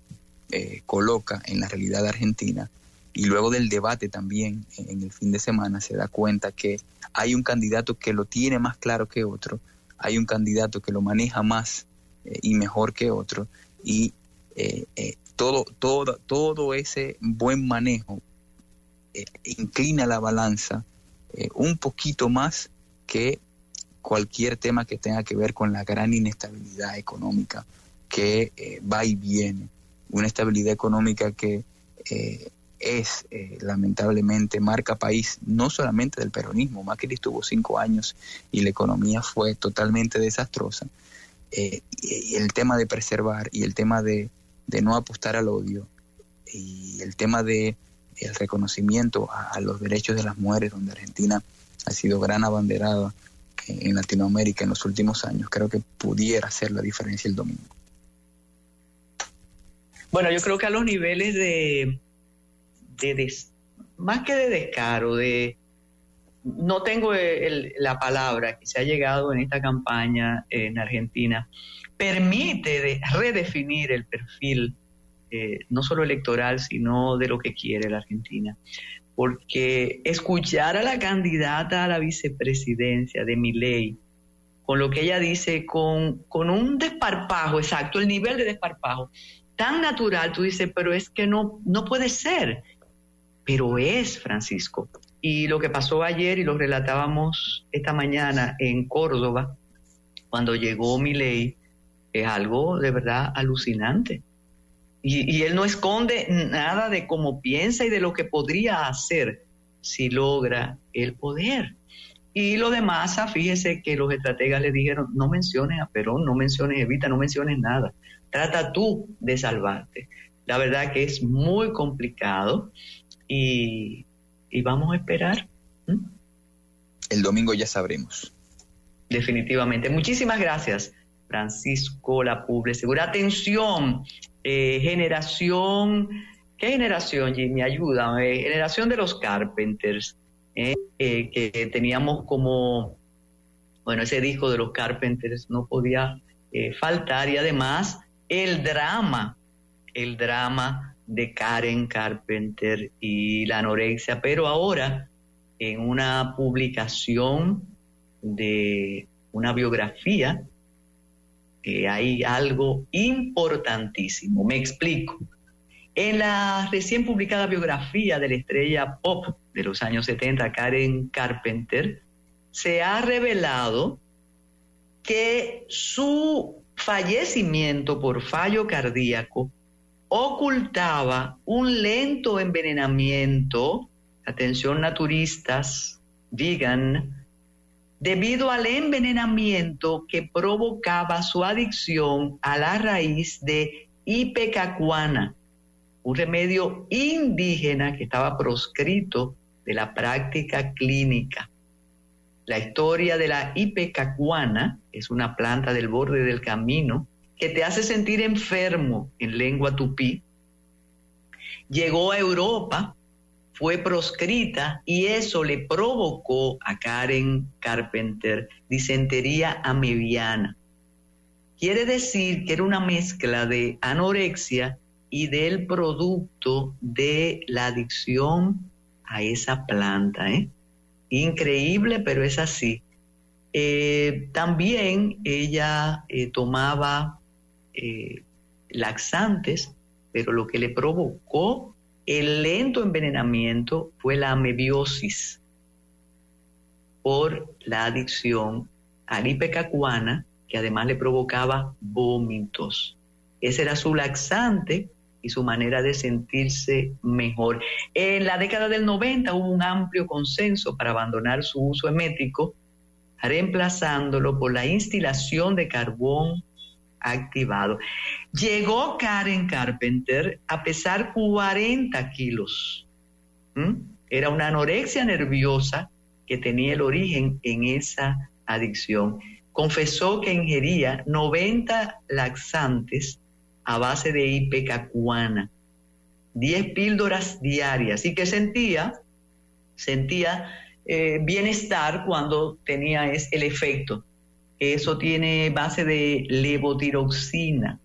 coloca en la realidad argentina, y luego del debate también en el fin de semana se da cuenta que hay un candidato que lo tiene más claro que otro, hay un candidato que lo maneja más eh, y mejor que otro y eh, eh, todo, todo, todo ese buen manejo inclina la balanza un poquito más que cualquier tema que tenga que ver con la gran inestabilidad económica que va y viene, una estabilidad económica que es eh, lamentablemente marca país no solamente del peronismo, Macri estuvo cinco años y la economía fue totalmente desastrosa. Eh, el tema de preservar y el tema de, no apostar al odio y el tema de el reconocimiento a, los derechos de las mujeres, donde Argentina ha sido gran abanderada en Latinoamérica en los últimos años, creo que pudiera hacer la diferencia el domingo. Bueno, yo creo que a los niveles de, más que de descaro, de no tengo la palabra que se ha llegado en esta campaña en Argentina, permite redefinir el perfil eh, no solo electoral, sino de lo que quiere la Argentina. Porque escuchar a la candidata a la vicepresidencia de mi ley, con lo que ella dice, con, con un desparpajo, exacto, el nivel de desparpajo, tan natural, tú dices, pero es que no, no puede ser pero es Francisco. Y lo que pasó ayer y lo relatábamos esta mañana en Córdoba, cuando llegó mi ley, es algo de verdad alucinante. Y, él no esconde nada de cómo piensa y de lo que podría hacer si logra el poder. Y lo demás, fíjese que los estrategas le dijeron, no menciones a Perón, no menciones Evita, no menciones nada. Trata tú de salvarte. La verdad que es muy complicado y, vamos a esperar. El domingo ya sabremos. Definitivamente. Muchísimas gracias, Francisco Lapuble. Segura atención, eh, generación, ¿qué generación, Jimmy? Ayúdame. Generación de los Carpenters, eh, eh, que teníamos como, bueno, ese disco de los Carpenters no podía faltar y además el drama, el drama de Karen Carpenter y la anorexia, pero ahora en una publicación de una biografía eh, hay algo importantísimo. Me explico. En la recién publicada biografía de la estrella pop de los años 70, Karen Carpenter, se ha revelado que su fallecimiento por fallo cardíaco ocultaba un lento envenenamiento, atención naturistas, digan, debido al envenenamiento que provocaba su adicción a la raíz de ipecacuana, un remedio indígena que estaba proscrito de la práctica clínica. La historia de la ipecacuana es una planta del borde del camino que te hace sentir enfermo en lengua tupí. Llegó a Europa, fue proscrita y eso le provocó a Karen Carpenter disentería amebiana. Quiere decir que era una mezcla de anorexia y del producto de la adicción a esa planta. ¿eh? Increíble, pero es así. Eh, también ella eh, tomaba laxantes, pero lo que le provocó el lento envenenamiento fue la amebiosis por la adicción a ipecacuana, que además le provocaba vómitos. Ese era su laxante y su manera de sentirse mejor. En la década del 90 hubo un amplio consenso para abandonar su uso emético, reemplazándolo por la instilación de carbón activado. Llegó Karen Carpenter a pesar 40 kilos. Era una anorexia nerviosa que tenía el origen en esa adicción. Confesó que ingería 90 laxantes a base de ipecacuana, 10 píldoras diarias y que sentía, sentía eh, bienestar cuando tenía el efecto. Eso tiene base de levotiroxina.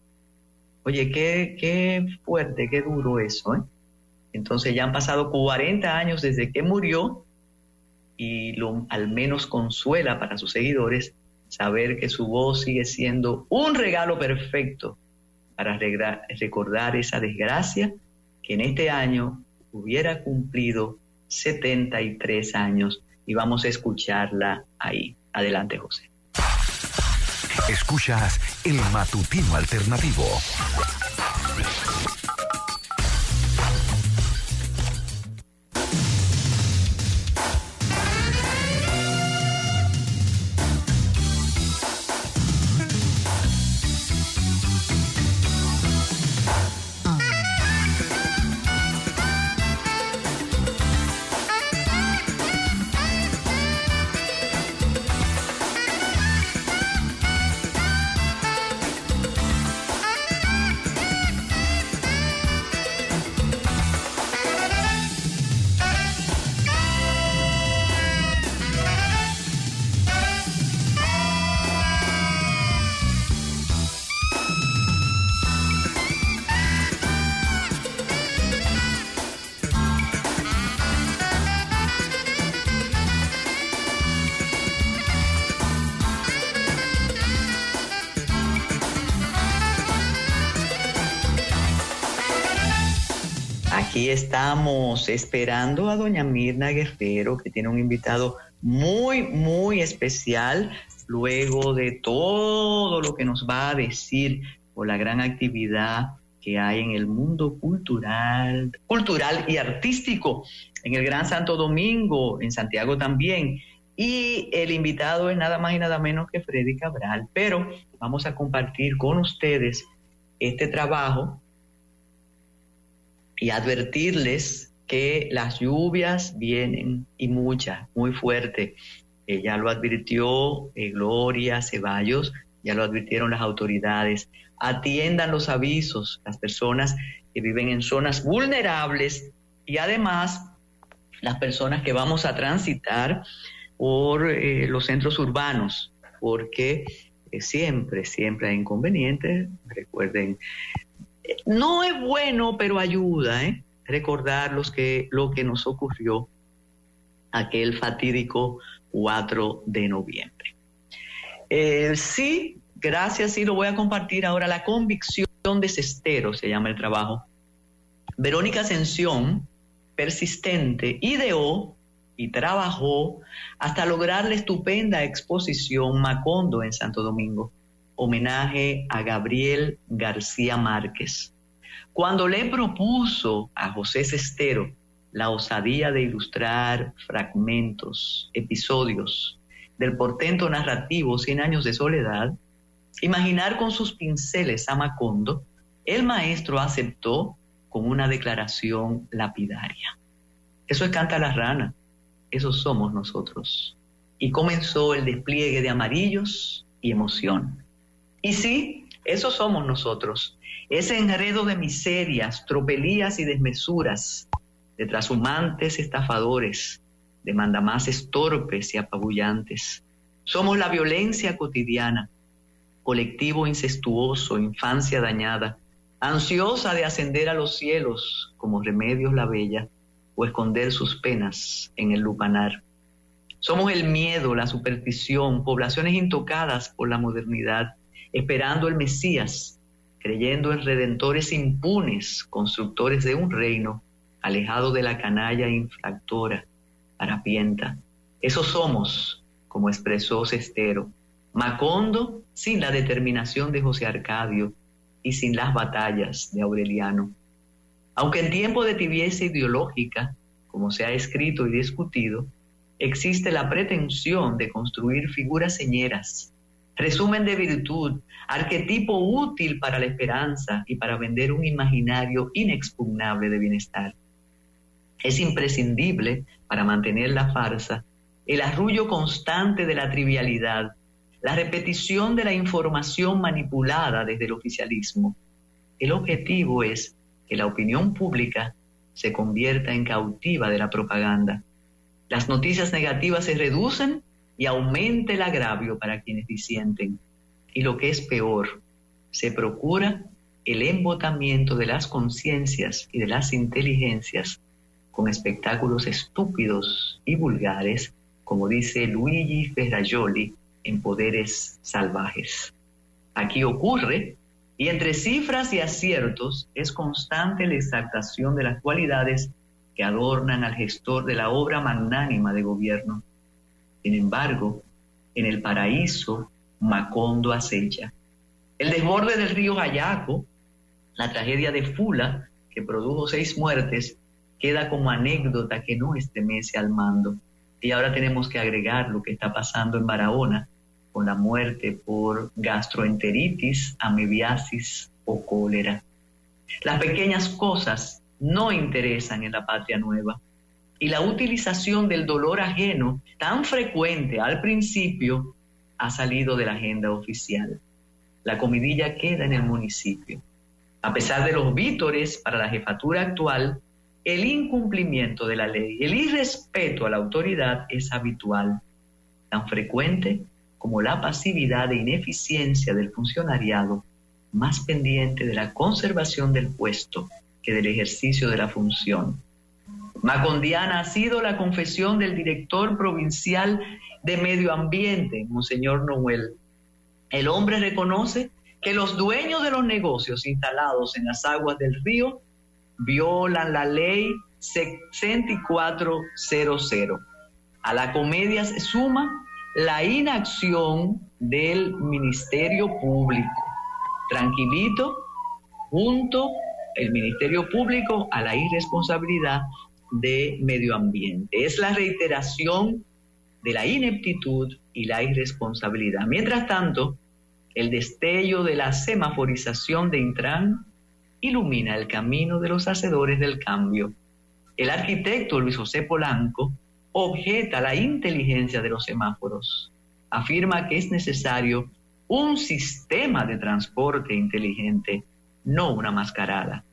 Oye, qué, qué fuerte, qué duro eso. ¿eh? Entonces ya han pasado 40 años desde que murió y lo al menos consuela para sus seguidores saber que su voz sigue siendo un regalo perfecto para recordar esa desgracia que en este año hubiera cumplido 73 años y vamos a escucharla ahí. Adelante, José. Escuchas el matutino alternativo. Estamos esperando a doña Mirna Guerrero, que tiene un invitado muy, muy especial, luego de todo lo que nos va a decir por la gran actividad que hay en el mundo cultural, cultural y artístico, en el Gran Santo Domingo, en Santiago también. Y el invitado es nada más y nada menos que Freddy Cabral. Pero vamos a compartir con ustedes este trabajo y advertirles que las lluvias vienen y muchas, muy fuertes. ya lo advirtió eh, Gloria Ceballos, ya lo advirtieron las autoridades. Atiendan los avisos, las personas que viven en zonas vulnerables y además las personas que vamos a transitar por eh, los centros urbanos, porque eh, siempre, siempre hay inconvenientes. Recuerden no es bueno, pero ayuda, ¿eh? Recordar los que, lo que nos ocurrió aquel fatídico 4 de noviembre. Eh, sí, Gracias, sí, lo voy a compartir ahora. La convicción de Cestero se llama el trabajo. Verónica Ascensión, persistente, ideó y trabajó hasta lograr la estupenda exposición Macondo en Santo Domingo, homenaje a Gabriel García Márquez. Cuando le propuso a José Cestero la osadía de ilustrar fragmentos, episodios del portento narrativo Cien años de soledad, imaginar con sus pinceles a Macondo, el maestro aceptó con una declaración lapidaria. Eso es Canta la Rana, esos somos nosotros. Y comenzó el despliegue de amarillos y emoción. Y sí, esos somos nosotros. Ese enredo de miserias, tropelías y desmesuras, de trashumantes estafadores, de mandamases torpes y apabullantes. Somos la violencia cotidiana, colectivo incestuoso, infancia dañada, ansiosa de ascender a los cielos como remedios la bella, o esconder sus penas en el lupanar. Somos el miedo, la superstición, poblaciones intocadas por la modernidad, esperando el Mesías, creyendo en redentores impunes, constructores de un reino, alejado de la canalla infractora, harapienta. Eso somos, como expresó Cestero, Macondo sin la determinación de José Arcadio y sin las batallas de Aureliano. Aunque en tiempo de tibieza ideológica, como se ha escrito y discutido, existe la pretensión de construir figuras señeras, resumen de virtud, arquetipo útil para la esperanza y para vender un imaginario inexpugnable de bienestar. Es imprescindible para mantener la farsa el arrullo constante de la trivialidad, la repetición de la información manipulada desde el oficialismo. El objetivo es que la opinión pública se convierta en cautiva de la propaganda. Las noticias negativas se reducen y aumenta el agravio para quienes disienten. Y lo que es peor, se procura el embotamiento de las conciencias y de las inteligencias con espectáculos estúpidos y vulgares, como dice Luigi Ferrajoli en Poderes Salvajes. Aquí ocurre y entre cifras y aciertos es constante la exaltación de las cualidades que adornan al gestor de la obra magnánima de gobierno. Sin embargo, en el paraíso, Macondo acecha. El desborde del río Ayaco, la tragedia de Fula, que produjo seis muertes, queda como anécdota que no estremece al mando. Y ahora tenemos que agregar lo que está pasando en Barahona, con la muerte por gastroenteritis, amebiasis o cólera. Las pequeñas cosas no interesan en la patria nueva y la utilización del dolor ajeno tan frecuente al principio ha salido de la agenda oficial. La comidilla queda en el municipio. A pesar de los vítores para la jefatura actual, el incumplimiento de la ley, el irrespeto a la autoridad es habitual, tan frecuente como la pasividad e ineficiencia del funcionariado, más pendiente de la conservación del puesto que del ejercicio de la función. Macondiana ha sido la confesión del director provincial de Medio Ambiente, Monseñor Noel. El hombre reconoce que los dueños de los negocios instalados en las aguas del río violan la ley 6400. A la comedia se suma la inacción del Ministerio Público. Tranquilito, junto el Ministerio Público a la irresponsabilidad de medio ambiente. Es la reiteración de la ineptitud y la irresponsabilidad. Mientras tanto, el destello de la semaforización de Intran ilumina el camino de los hacedores del cambio. El arquitecto Luis José Polanco objeta la inteligencia de los semáforos. Afirma que es necesario un sistema de transporte inteligente, no una mascarada.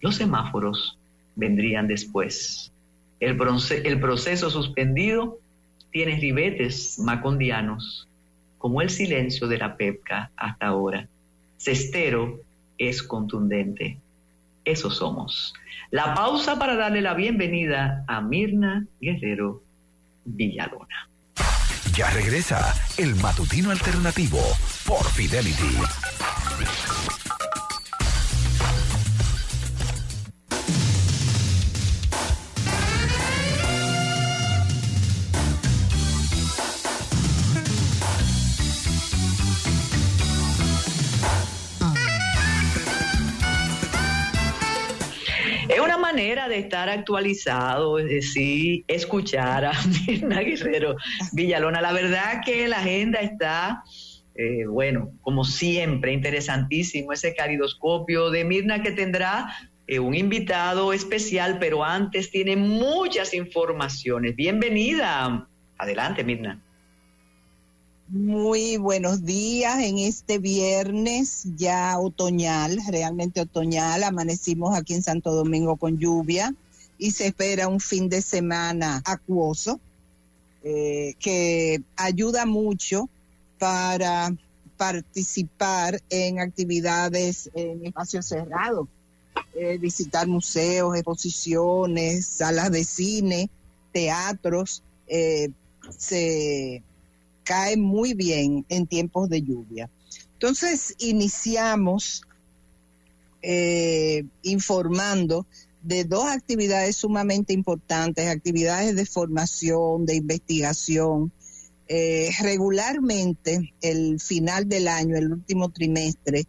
Los semáforos vendrían después. El, proceso suspendido tiene ribetes macondianos, como el silencio de la PEPCA hasta ahora. Cestero es contundente. Eso somos. La pausa para darle la bienvenida a Mirna Guerrero Villalona. Ya regresa el matutino alternativo por Fidelity. Es una manera de estar actualizado, es decir, escuchar a Mirna Guerrero Villalona. La verdad que la agenda está, eh, bueno, como siempre, interesantísimo ese caridoscopio de Mirna que tendrá eh, un invitado especial, pero antes tiene muchas informaciones. Bienvenida. Adelante, Mirna. Muy buenos días en este viernes ya otoñal, realmente otoñal. Amanecimos aquí en Santo Domingo con lluvia y se espera un fin de semana acuoso eh, que ayuda mucho para participar en actividades en espacios cerrados, eh, visitar museos, exposiciones, salas de cine, teatros. Eh, se cae muy bien en tiempos de lluvia. Entonces iniciamos eh, informando de dos actividades sumamente importantes, actividades de formación, de investigación. Eh, regularmente, el final del año, el último trimestre,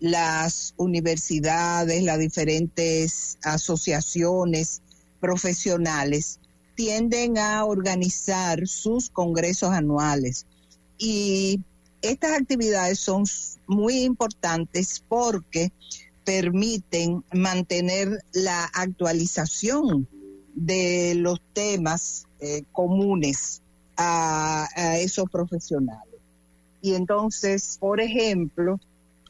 las universidades, las diferentes asociaciones profesionales tienden a organizar sus congresos anuales. Y estas actividades son muy importantes porque permiten mantener la actualización de los temas eh, comunes a, a esos profesionales. Y entonces, por ejemplo,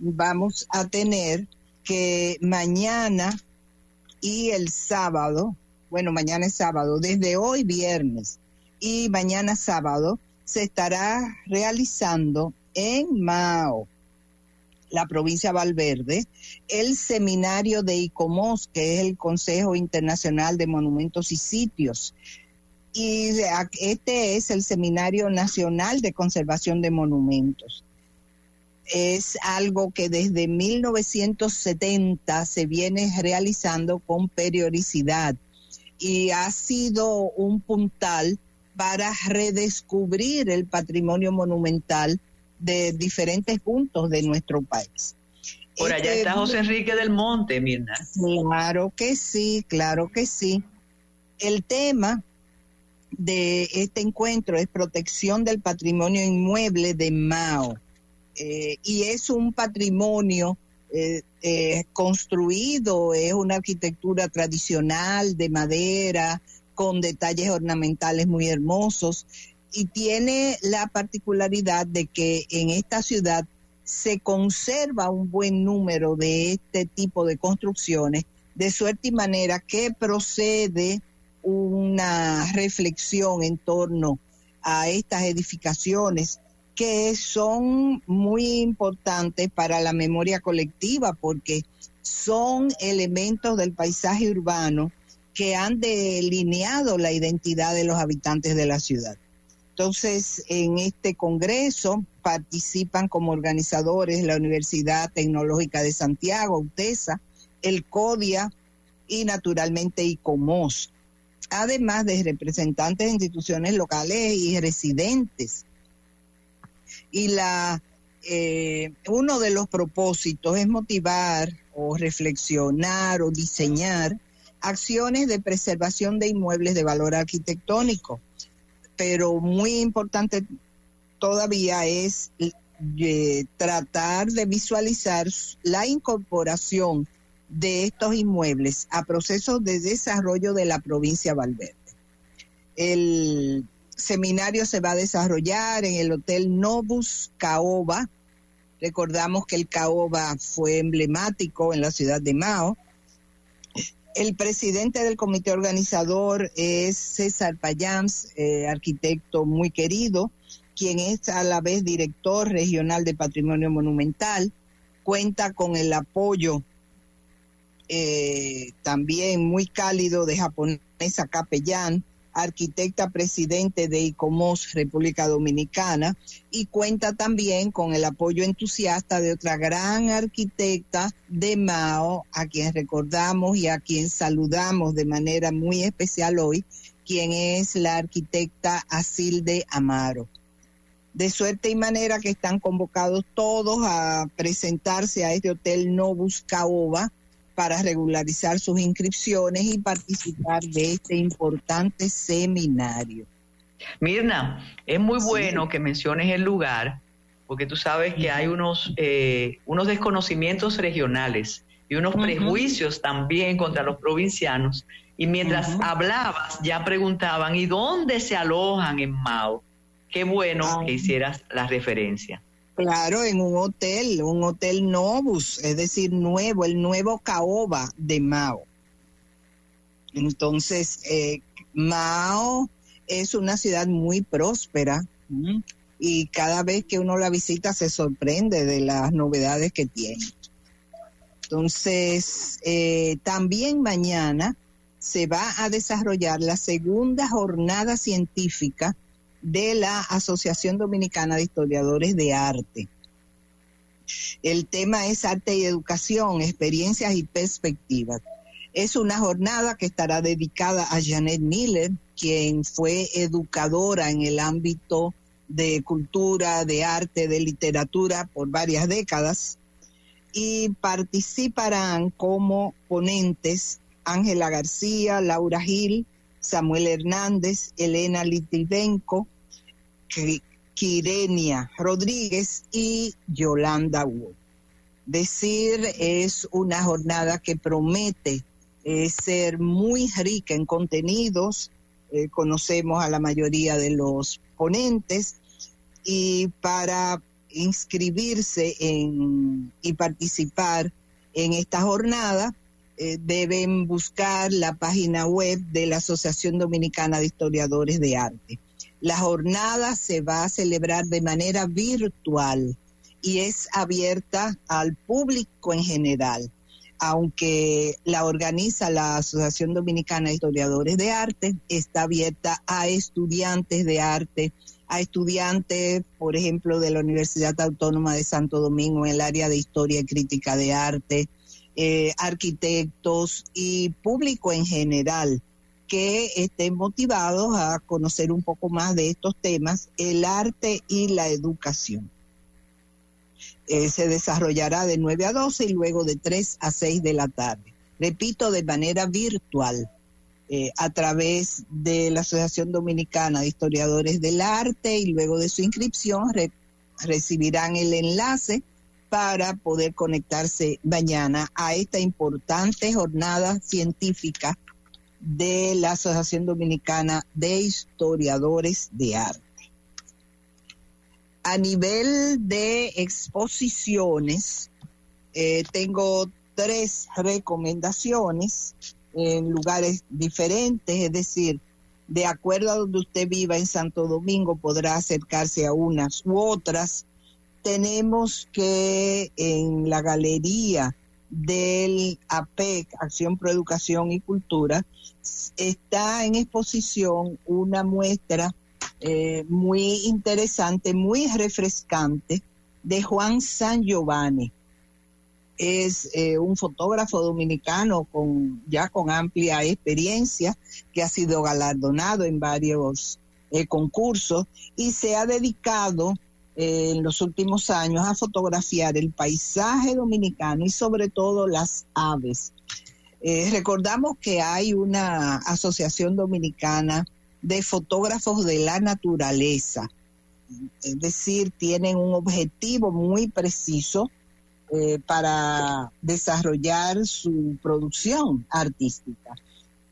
vamos a tener que mañana y el sábado bueno, mañana es sábado, desde hoy viernes y mañana sábado se estará realizando en Mao, la provincia de Valverde, el seminario de ICOMOS, que es el Consejo Internacional de Monumentos y Sitios. Y este es el Seminario Nacional de Conservación de Monumentos. Es algo que desde 1970 se viene realizando con periodicidad y ha sido un puntal para redescubrir el patrimonio monumental de diferentes puntos de nuestro país. Por allá este está José Enrique del Monte, Mirna. Claro que sí, claro que sí. El tema de este encuentro es protección del patrimonio inmueble de Mao. Eh, y es un patrimonio eh, eh, construido, es una arquitectura tradicional de madera, con detalles ornamentales muy hermosos, y tiene la particularidad de que en esta ciudad se conserva un buen número de este tipo de construcciones, de suerte y manera que procede una reflexión en torno a estas edificaciones que son muy importantes para la memoria colectiva porque son elementos del paisaje urbano que han delineado la identidad de los habitantes de la ciudad. Entonces, en este congreso participan como organizadores la Universidad Tecnológica de Santiago, UTESA, el CODIA y naturalmente ICOMOS, además de representantes de instituciones locales y residentes y la eh, uno de los propósitos es motivar o reflexionar o diseñar acciones de preservación de inmuebles de valor arquitectónico. Pero muy importante todavía es eh, tratar de visualizar la incorporación de estos inmuebles a procesos de desarrollo de la provincia de Valverde. El seminario se va a desarrollar en el Hotel Novus Caoba. Recordamos que el Caoba fue emblemático en la ciudad de Mao. El presidente del comité organizador es César Payams, eh, arquitecto muy querido, quien es a la vez director regional de Patrimonio Monumental. Cuenta con el apoyo eh, también muy cálido de japonesa capellán, arquitecta presidente de ICOMOS República Dominicana y cuenta también con el apoyo entusiasta de otra gran arquitecta de Mao, a quien recordamos y a quien saludamos de manera muy especial hoy, quien es la arquitecta Asilde Amaro. De suerte y manera que están convocados todos a presentarse a este hotel Novus Caoba para regularizar sus inscripciones y participar de este importante seminario. Mirna, es muy bueno que menciones el lugar, porque tú sabes que hay unos, eh, unos desconocimientos regionales y unos prejuicios también contra los provincianos. Y mientras hablabas, ya preguntaban, ¿y dónde se alojan en Mao? Qué bueno que hicieras la referencia. Claro, en un hotel, un hotel Novus, es decir, nuevo, el nuevo Caoba de Mao. Entonces, eh, Mao es una ciudad muy próspera y cada vez que uno la visita se sorprende de las novedades que tiene. Entonces, eh, también mañana se va a desarrollar la segunda jornada científica de la Asociación Dominicana de Historiadores de Arte. El tema es arte y educación, experiencias y perspectivas. Es una jornada que estará dedicada a Janet Miller, quien fue educadora en el ámbito de cultura, de arte, de literatura por varias décadas y participarán como ponentes Ángela García, Laura Gil, Samuel Hernández, Elena Litivenko, Quirenia Rodríguez y Yolanda Wu. Decir es una jornada que promete eh, ser muy rica en contenidos. Eh, conocemos a la mayoría de los ponentes y para inscribirse en, y participar en esta jornada eh, deben buscar la página web de la Asociación Dominicana de Historiadores de Arte. La jornada se va a celebrar de manera virtual y es abierta al público en general, aunque la organiza la Asociación Dominicana de Historiadores de Arte, está abierta a estudiantes de arte, a estudiantes, por ejemplo, de la Universidad Autónoma de Santo Domingo en el área de Historia y Crítica de Arte, eh, arquitectos y público en general que estén motivados a conocer un poco más de estos temas, el arte y la educación. Eh, se desarrollará de 9 a 12 y luego de 3 a 6 de la tarde. Repito, de manera virtual, eh, a través de la Asociación Dominicana de Historiadores del Arte y luego de su inscripción recibirán el enlace para poder conectarse mañana a esta importante jornada científica de la Asociación Dominicana de Historiadores de Arte. A nivel de exposiciones, eh, tengo tres recomendaciones en lugares diferentes, es decir, de acuerdo a donde usted viva en Santo Domingo, podrá acercarse a unas u otras. Tenemos que en la galería del APEC, Acción Pro Educación y Cultura, está en exposición una muestra eh, muy interesante, muy refrescante de Juan San Giovanni. Es eh, un fotógrafo dominicano con ya con amplia experiencia que ha sido galardonado en varios eh, concursos y se ha dedicado en los últimos años a fotografiar el paisaje dominicano y sobre todo las aves. Eh, recordamos que hay una asociación dominicana de fotógrafos de la naturaleza, es decir, tienen un objetivo muy preciso eh, para desarrollar su producción artística.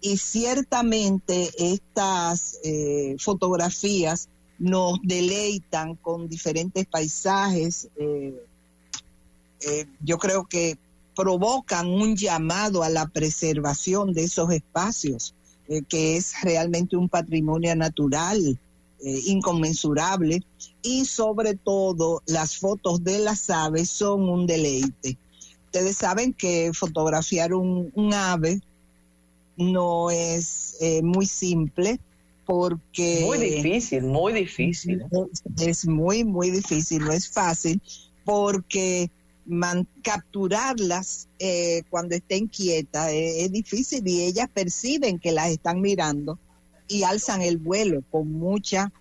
Y ciertamente estas eh, fotografías nos deleitan con diferentes paisajes. Eh, eh, yo creo que provocan un llamado a la preservación de esos espacios, eh, que es realmente un patrimonio natural inconmensurable y sobre todo las fotos de las aves son un deleite. Ustedes saben que fotografiar un, un ave no es muy simple, porque... Muy difícil, muy difícil. Es, muy, muy difícil, no es fácil, porque capturarlas eh, cuando estén quietas eh, es difícil y ellas perciben que las están mirando y alzan el vuelo con mucha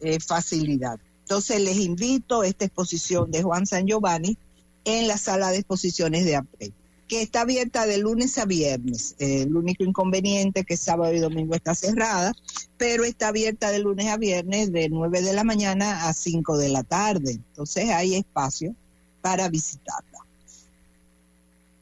eh, facilidad. Entonces les invito a esta exposición de Juan San Giovanni en la sala de exposiciones de AP que está abierta de lunes a viernes. el único inconveniente es que sábado y domingo está cerrada, pero está abierta de lunes a viernes de 9 de la mañana a 5 de la tarde. Entonces hay espacio para visitarla.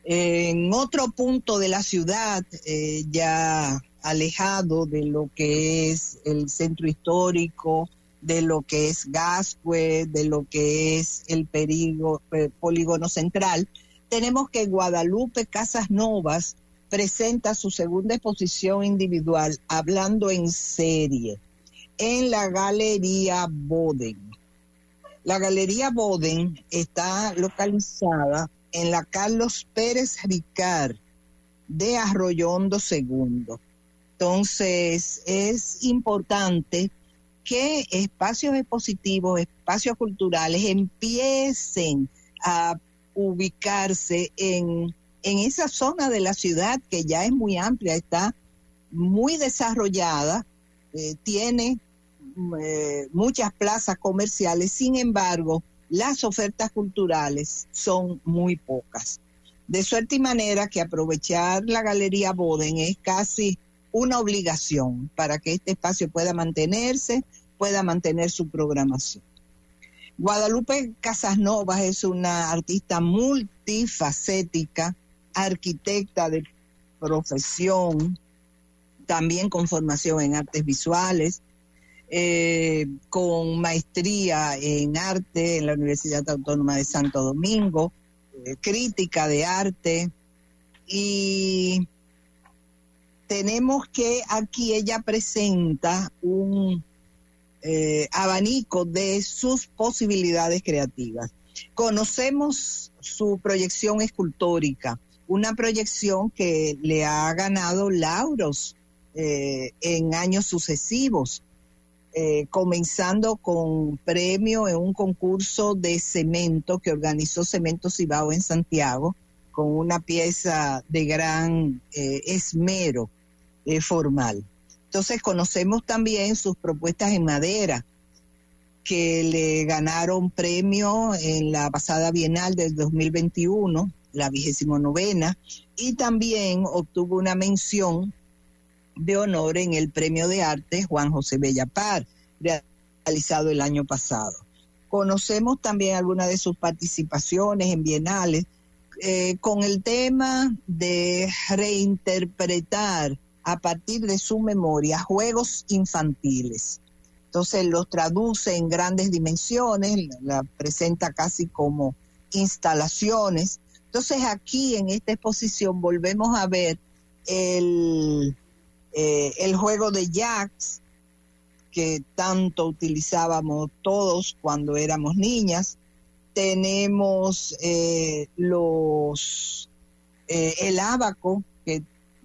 En otro punto de la ciudad, eh, ya alejado de lo que es el centro histórico, de lo que es Gascue, de lo que es el eh, polígono central, tenemos que Guadalupe Casas Novas presenta su segunda exposición individual, hablando en serie, en la Galería Boden. La Galería Boden está localizada en la Carlos Pérez Ricard de Arroyondo II. Entonces, es importante que espacios expositivos, espacios culturales empiecen a ubicarse en, esa zona de la ciudad que ya es muy amplia, está muy desarrollada, eh, tiene eh, muchas plazas comerciales, sin embargo, las ofertas culturales son muy pocas. De suerte y manera que aprovechar la Galería Boden es casi una obligación para que este espacio pueda mantenerse, pueda mantener su programación. Guadalupe Casasnovas es una artista multifacética, arquitecta de profesión, también con formación en artes visuales, eh, con maestría en arte en la Universidad Autónoma de Santo Domingo, eh, crítica de arte. Y tenemos que aquí ella presenta un eh, abanico de sus posibilidades creativas. Conocemos su proyección escultórica, una proyección que le ha ganado lauros eh, en años sucesivos, eh, comenzando con premio en un concurso de cemento que organizó Cemento Cibao en Santiago, con una pieza de gran esmero formal. Entonces conocemos también sus propuestas en madera, que le ganaron premio en la pasada Bienal del 2021, la vigésimo novena, y también obtuvo una mención de honor en el Premio de Arte Juan José Bellapar, realizado el año pasado. Conocemos también algunas de sus participaciones en bienales eh, con el tema de reinterpretar a partir de su memoria juegos infantiles. Entonces los traduce en grandes dimensiones, la presenta casi como instalaciones. Entonces aquí en esta exposición volvemos a ver el, eh, el juego de jacks que tanto utilizábamos todos cuando éramos niñas. Tenemos eh, los eh, el abaco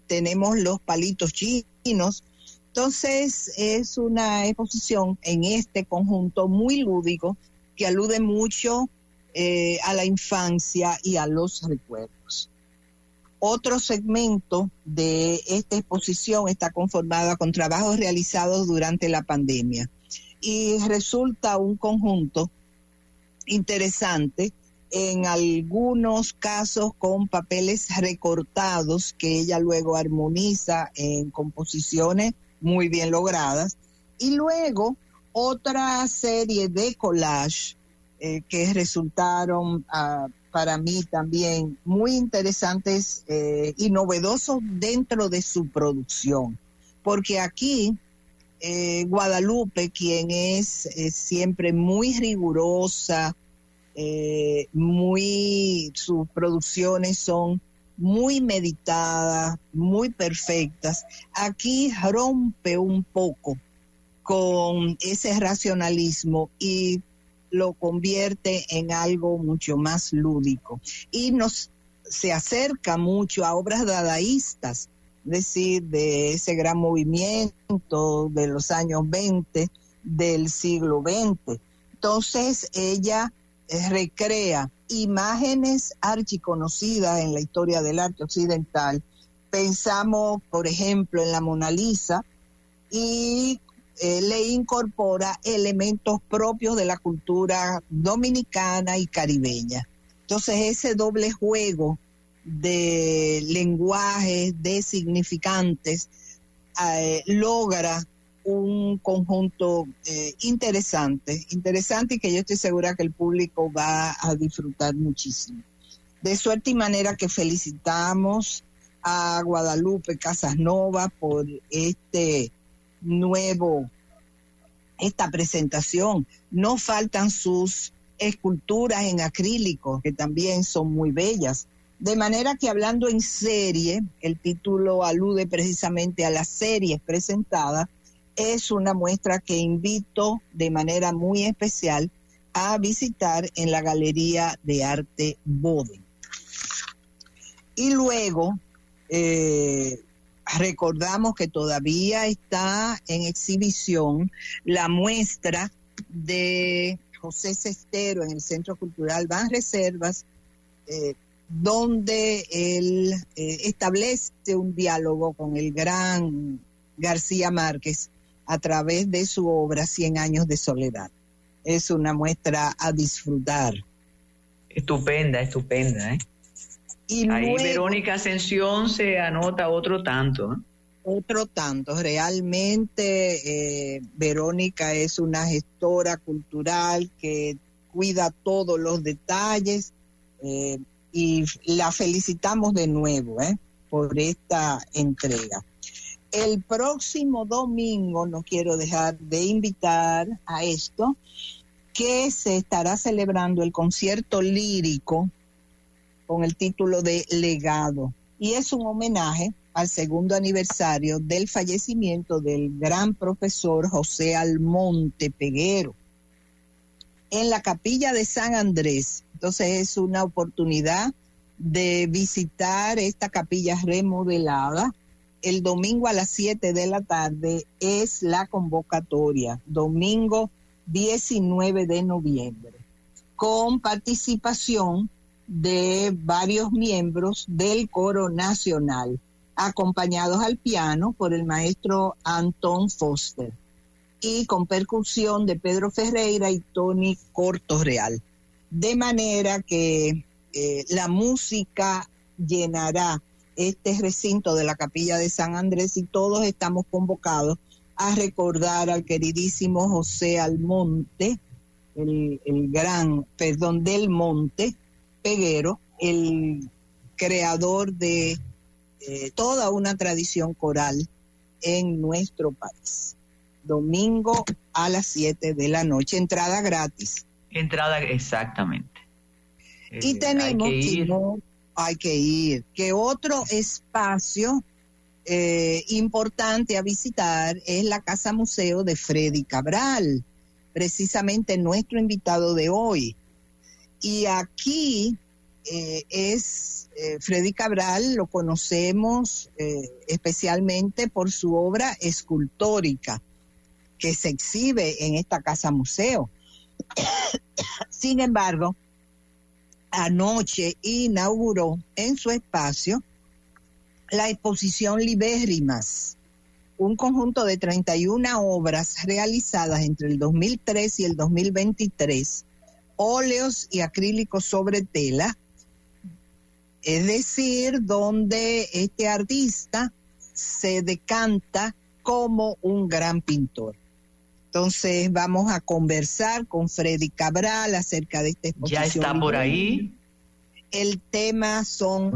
tenemos los palitos chinos. Entonces es una exposición en este conjunto muy lúdico que alude mucho eh, a la infancia y a los recuerdos. Otro segmento de esta exposición está conformada con trabajos realizados durante la pandemia y resulta un conjunto interesante en algunos casos con papeles recortados que ella luego armoniza en composiciones muy bien logradas. Y luego otra serie de collage eh, que resultaron ah, para mí también muy interesantes eh, y novedosos dentro de su producción. Porque aquí eh, Guadalupe, quien es siempre muy rigurosa, eh, muy, sus producciones son muy meditadas, muy perfectas. Aquí rompe un poco con ese racionalismo y lo convierte en algo mucho más lúdico y nos se acerca mucho a obras dadaístas es decir, de ese gran movimiento de los años 20 del siglo XX. Entonces ella recrea imágenes archiconocidas en la historia del arte occidental. Pensamos, por ejemplo, en la Mona Lisa y eh, le incorpora elementos propios de la cultura dominicana y caribeña. Entonces ese doble juego de lenguajes, de significantes, eh, logra un conjunto eh, interesante, interesante y que yo estoy segura que el público va a disfrutar muchísimo. De suerte y manera que felicitamos a Guadalupe Casasnova por este nuevo, esta presentación. No faltan sus esculturas en acrílico, que también son muy bellas. De manera que hablando en serie, el título alude precisamente a las series presentadas es una muestra que invito de manera muy especial a visitar en la Galería de Arte Boden. Y luego eh, recordamos que todavía está en exhibición la muestra de José Cestero en el Centro Cultural Van Reservas, eh, donde él eh, establece un diálogo con el gran García Márquez a través de su obra Cien años de soledad. Es una muestra a disfrutar. Estupenda, estupenda. ¿eh? Y Ahí Verónica Ascensión se anota otro tanto. ¿eh? Otro tanto. Realmente eh, Verónica es una gestora cultural que cuida todos los detalles eh, y la felicitamos de nuevo ¿eh? por esta entrega. El próximo domingo, no quiero dejar de invitar a esto, que se estará celebrando el concierto lírico con el título de Legado. Y es un homenaje al segundo aniversario del fallecimiento del gran profesor José Almonte Peguero en la capilla de San Andrés. Entonces es una oportunidad de visitar esta capilla remodelada el domingo a las 7 de la tarde es la convocatoria, domingo 19 de noviembre, con participación de varios miembros del coro nacional, acompañados al piano por el maestro Anton Foster y con percusión de Pedro Ferreira y Tony Cortorreal. De manera que eh, la música llenará este recinto de la capilla de San Andrés y todos estamos convocados a recordar al queridísimo José Almonte, el, gran, perdón, del Monte Peguero, el creador de eh, toda una tradición coral en nuestro país. Domingo a las 7 de la noche, entrada gratis. Entrada, exactamente. Y eh, tenemos, hay que ir. Que otro espacio eh, importante a visitar es la Casa Museo de Freddy Cabral, precisamente nuestro invitado de hoy. Y aquí eh, es eh, Freddy Cabral, lo conocemos especialmente por su obra escultórica que se exhibe en esta Casa Museo. Sin embargo, anoche inauguró en su espacio la exposición Libérimas, un conjunto de 31 obras realizadas entre el 2003 y el 2023, óleos y acrílicos sobre tela, es decir, donde este artista se decanta como un gran pintor. Entonces vamos a conversar con Freddy Cabral acerca de esta exposición. Ya está por ahí. El tema son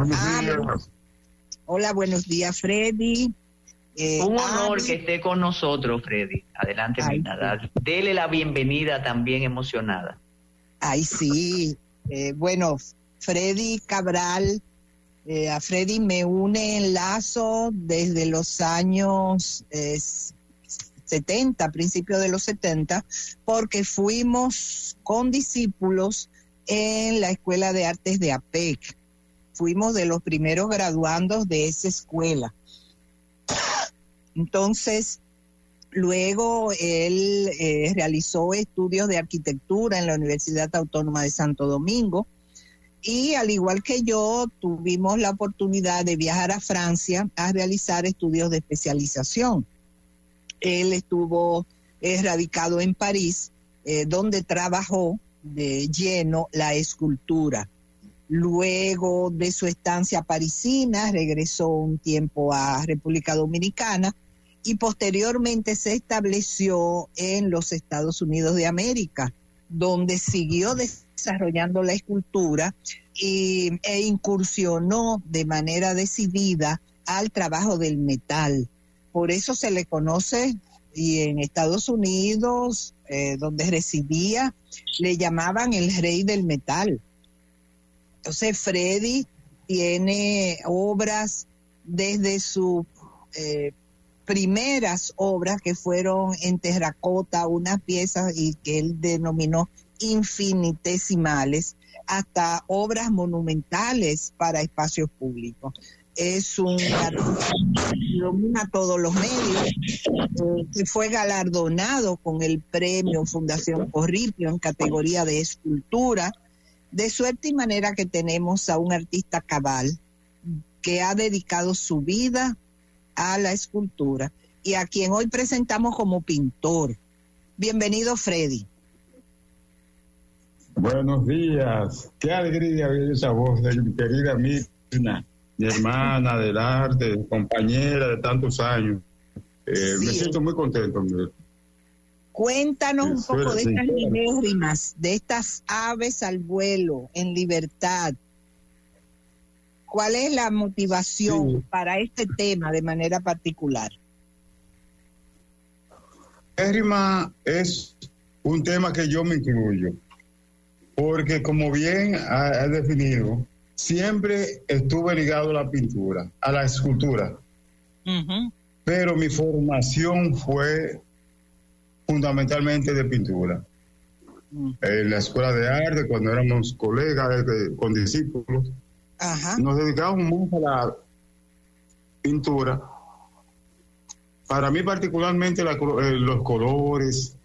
Hola, buenos días, Freddy. Eh, Un honor que esté con nosotros, Freddy. Adelante, Ay, Dele la bienvenida también emocionada. Ay, sí. Eh, bueno, Freddy Cabral, eh, a Freddy me une en lazo desde los años 70, principios de los 70, porque fuimos con discípulos en la Escuela de Artes de APEC. Fuimos de los primeros graduandos de esa escuela. Entonces, luego él eh, realizó estudios de arquitectura en la Universidad Autónoma de Santo Domingo y al igual que yo, tuvimos la oportunidad de viajar a Francia a realizar estudios de especialización. Él estuvo radicado en París, eh, donde trabajó de lleno la escultura. Luego de su estancia parisina, regresó un tiempo a República Dominicana y posteriormente se estableció en los Estados Unidos de América, donde siguió desarrollando la escultura y, e incursionó de manera decidida al trabajo del metal. Por eso se le conoce y en Estados Unidos, eh, donde residía, le llamaban el rey del metal. Entonces Freddy tiene obras desde sus eh, primeras obras que fueron en terracota, unas piezas y que él denominó infinitesimales, hasta obras monumentales para espacios públicos. Es un domina todos los medios, eh, que fue galardonado con el premio Fundación Corripio en categoría de escultura. De suerte y manera que tenemos a un artista cabal que ha dedicado su vida a la escultura y a quien hoy presentamos como pintor. Bienvenido, Freddy. Buenos días. Qué alegría oír esa voz de mi querida Mirna, mi hermana del arte, compañera de tantos años. Eh, me siento muy contento. Cuéntanos un poco de estas libérimas, de estas aves al vuelo, en libertad. ¿Cuál es la motivación para este tema de manera particular? Libérrima es un tema que yo me incluyo porque como bien ha, definido, siempre estuve ligado a la pintura, a la escultura. Pero mi formación fue fundamentalmente de pintura. Mm. En la escuela de arte, cuando éramos colegas con discípulos, nos dedicábamos mucho a la pintura. Para mí particularmente eh, los colores,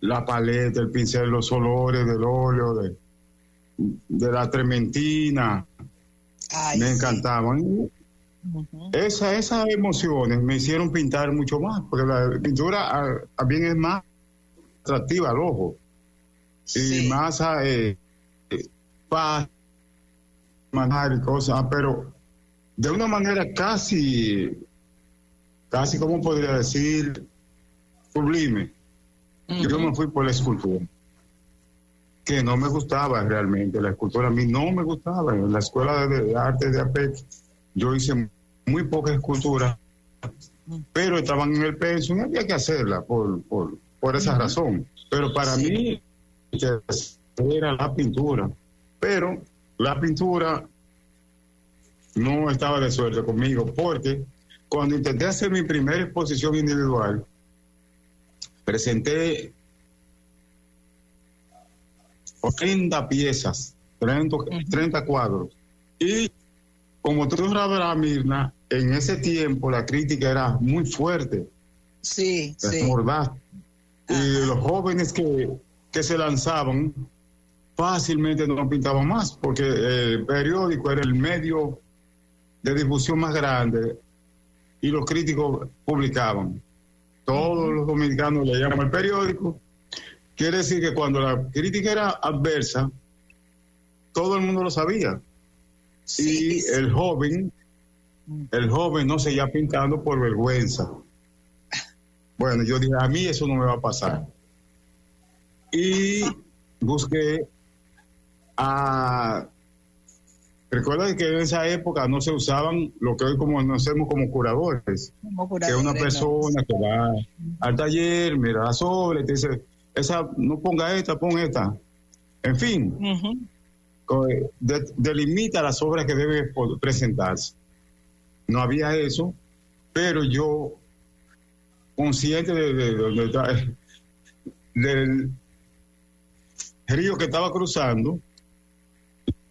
la paleta, el pincel, los olores del óleo, de, de la trementina. me encantaban. esas emociones me hicieron pintar mucho más, porque la pintura también es más atractiva al ojo y más eh, para manejar y cosas, pero de una manera casi, casi, como podría decir? Sublime. Yo me fui por la escultura, que no me gustaba realmente. La escultura a mí no me gustaba. En la escuela de, arte de APEC yo hice muy poca escultura, pero estaban en el peso y había que hacerla por, por, por esa razón. Pero para mí era la pintura. Pero la pintura no estaba de suerte conmigo, porque cuando intenté hacer mi primera exposición individual, presenté 30 piezas, 30, cuadros. Y como tú la Mirna, en ese tiempo la crítica era muy fuerte. Sí, sí. Y los jóvenes que, que se lanzaban fácilmente no pintaban más, porque el periódico era el medio de difusión más grande y los críticos publicaban todos los dominicanos leíamos el periódico. Quiere decir que cuando la crítica era adversa, todo el mundo lo sabía. y el joven, el joven no seguía pintando por vergüenza. Bueno, yo dije, a mí eso no me va a pasar. Y busqué a Recuerda que en esa época no se usaban lo que hoy como conocemos como curadores, que una persona que va al taller, mira la sobre, te dice, esa, no ponga esta, pon esta. En fin, delimita las obras que debe presentarse. No había eso, pero yo, consciente de, de, del río que estaba cruzando,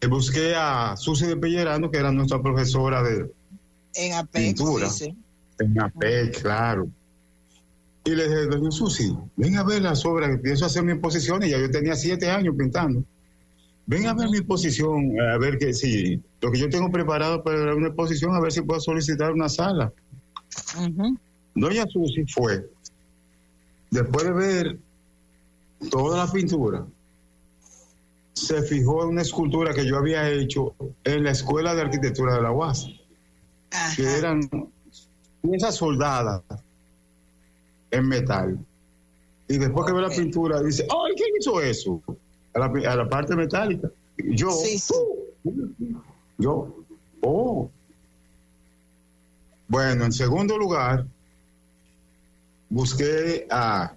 busqué a Susi de Pellerano, que era nuestra profesora de pintura. En APEC, claro. Y le dije, doña Susi, ven a ver las obras, empiezo a hacer mi exposición y ya yo tenía siete años pintando. Ven a ver mi exposición, a ver que si lo que yo tengo preparado para una exposición, a ver si puedo solicitar una sala. Doña Susi fue, después de ver toda la pintura, se fijó en una escultura que yo había hecho en la Escuela de Arquitectura de la UAS, que eran piezas soldadas en metal. Y después que ve la pintura, dice, ¡ay, quién hizo eso! A la, parte metálica. Yo, yo, oh. Bueno, en segundo lugar, busqué a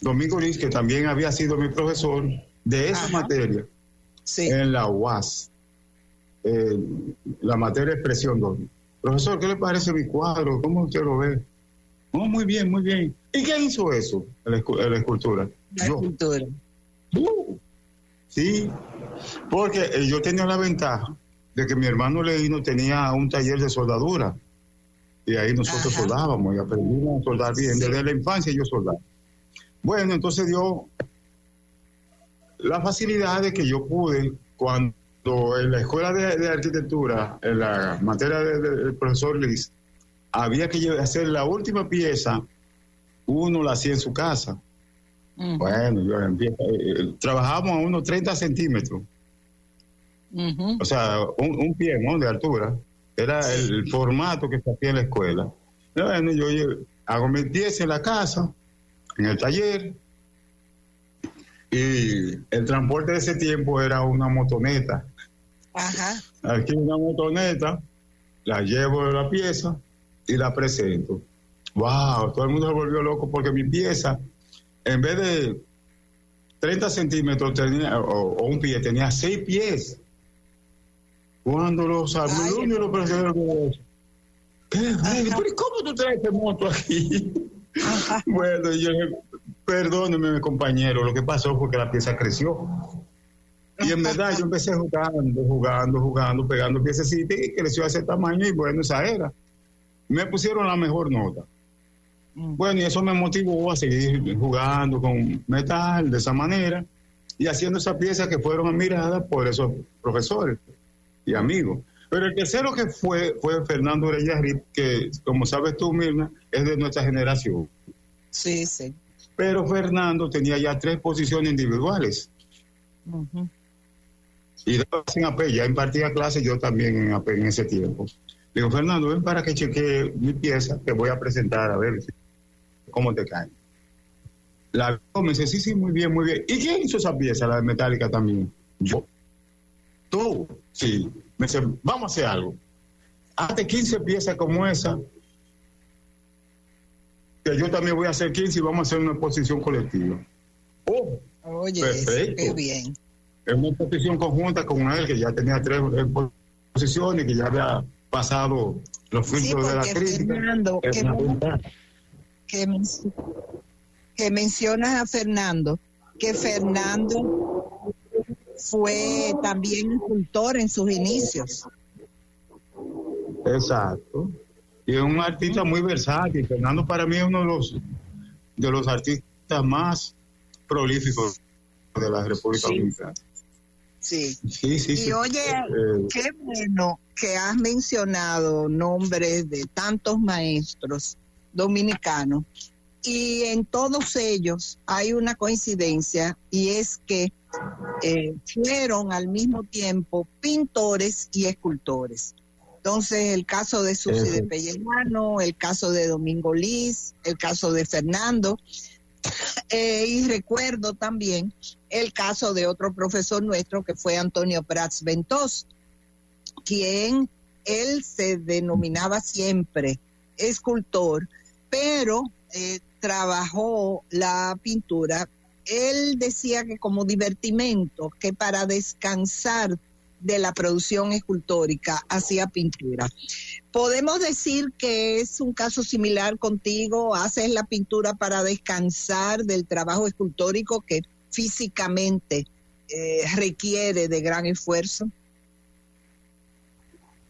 Domingo Liz, que también había sido mi profesor de esa materia en la UAS, eh, la materia expresión 2. Profesor, ¿qué le parece mi cuadro? ¿Cómo usted lo ve? Oh, muy bien, muy bien. ¿Y qué hizo eso la, escultura? La escultura. Uh, sí, porque eh, yo tenía la ventaja de que mi hermano Leino tenía un taller de soldadura y ahí nosotros soldábamos y aprendimos a soldar bien. Desde la infancia yo soldaba. Bueno, entonces dio la facilidad de que yo pude, cuando en la escuela de, arquitectura, en la materia del profesor Liz, había que hacer la última pieza, uno la hacía en su casa. Bueno, yo empiezo, eh, eh, trabajamos a unos 30 centímetros. O sea, un, pie ¿no? de altura. Era el, formato que se hacía en la escuela. Bueno, yo, hago mi pieza en la casa, en el taller, y el transporte de ese tiempo era una motoneta. Ajá. Aquí una motoneta, la llevo de la pieza y la presento. ¡Wow! Todo el mundo se volvió loco porque mi pieza, en vez de 30 centímetros tenía, o, un pie, tenía 6 pies. Cuando los alumnos lo presentaron, ¿qué? ¿Cómo tú traes este moto aquí? bueno, yo perdóneme, compañero, lo que pasó fue que la pieza creció. Y en verdad yo empecé jugando, jugando, jugando, pegando piezas y creció a ese tamaño y bueno, esa era. Me pusieron la mejor nota. Mm. Bueno, y eso me motivó a seguir jugando con metal de esa manera y haciendo esas piezas que fueron admiradas por esos profesores y amigos. Pero el tercero que fue fue Fernando Reyes que como sabes tú, Mirna, es de nuestra generación. Sí, sí. Pero Fernando tenía ya tres posiciones individuales. Y en AP, ya impartía clases yo también en AP en ese tiempo. Le digo, Fernando, ven para que chequee mi pieza que voy a presentar a ver cómo te cae. La me dice, sí, sí, muy bien, muy bien. ¿Y quién hizo esa pieza, la de metálica también? Yo. Tú, sí. Me dice, vamos a hacer algo. Hazte 15 piezas como esa, que yo también voy a hacer 15 y vamos a hacer una exposición colectiva. Oh, Oye, perfecto. qué bien. Es una exposición conjunta con él, que ya tenía tres exposiciones, que ya había pasado los filtros de la crítica. Fernando, que, que mencionas a Fernando, que Fernando fue también escultor en sus inicios. Exacto. Y es un artista muy versátil. Fernando para mí es uno de los, de los artistas más prolíficos de la República Dominicana. Sí. Sí, sí, y oye, eh, qué bueno que has mencionado nombres de tantos maestros dominicanos y en todos ellos hay una coincidencia y es que eh, fueron al mismo tiempo pintores y escultores. Entonces, el caso de Susi de Pellejano, el caso de Domingo Liz, el caso de Fernando, eh, y recuerdo también el caso de otro profesor nuestro que fue Antonio Prats Ventos, quien él se denominaba siempre escultor, pero eh, trabajó la pintura, él decía que como divertimento, que para descansar de la producción escultórica hacía pintura. Podemos decir que es un caso similar contigo, haces la pintura para descansar del trabajo escultórico que físicamente eh, requiere de gran esfuerzo.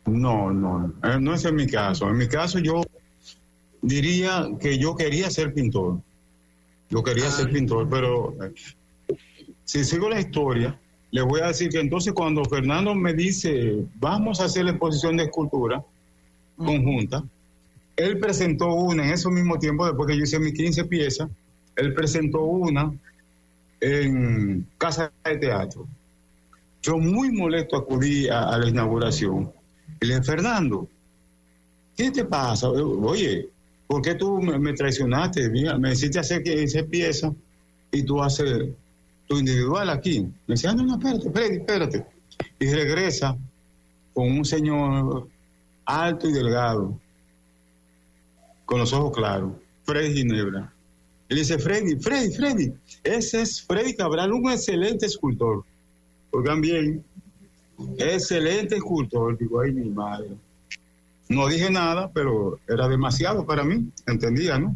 No, no, eh, no es en mi caso. En mi caso yo diría que yo quería ser pintor. Yo quería ser pintor, pero eh, si sigo la historia, le voy a decir que entonces cuando Fernando me dice, vamos a hacer la exposición de escultura conjunta, él presentó una en ese mismo tiempo, después que yo hice mis 15 piezas, él presentó una en Casa de Teatro. Yo muy molesto acudí a, la inauguración. Y le dije, Fernando, ¿qué te pasa? Oye, ¿por qué tú me, traicionaste? me hiciste hacer que hice pieza y tú haces tu individual aquí. Me decía, no, no, espérate, espérate, espérate. Y regresa con un señor alto y delgado, con los ojos claros, Freddy Ginebra. Y le dice, Freddy, Freddy, Freddy, ese es Freddy Cabral, un excelente escultor. Oigan bien, excelente escultor. Digo, ay, mi madre. No dije nada, pero era demasiado para mí, entendía, ¿no?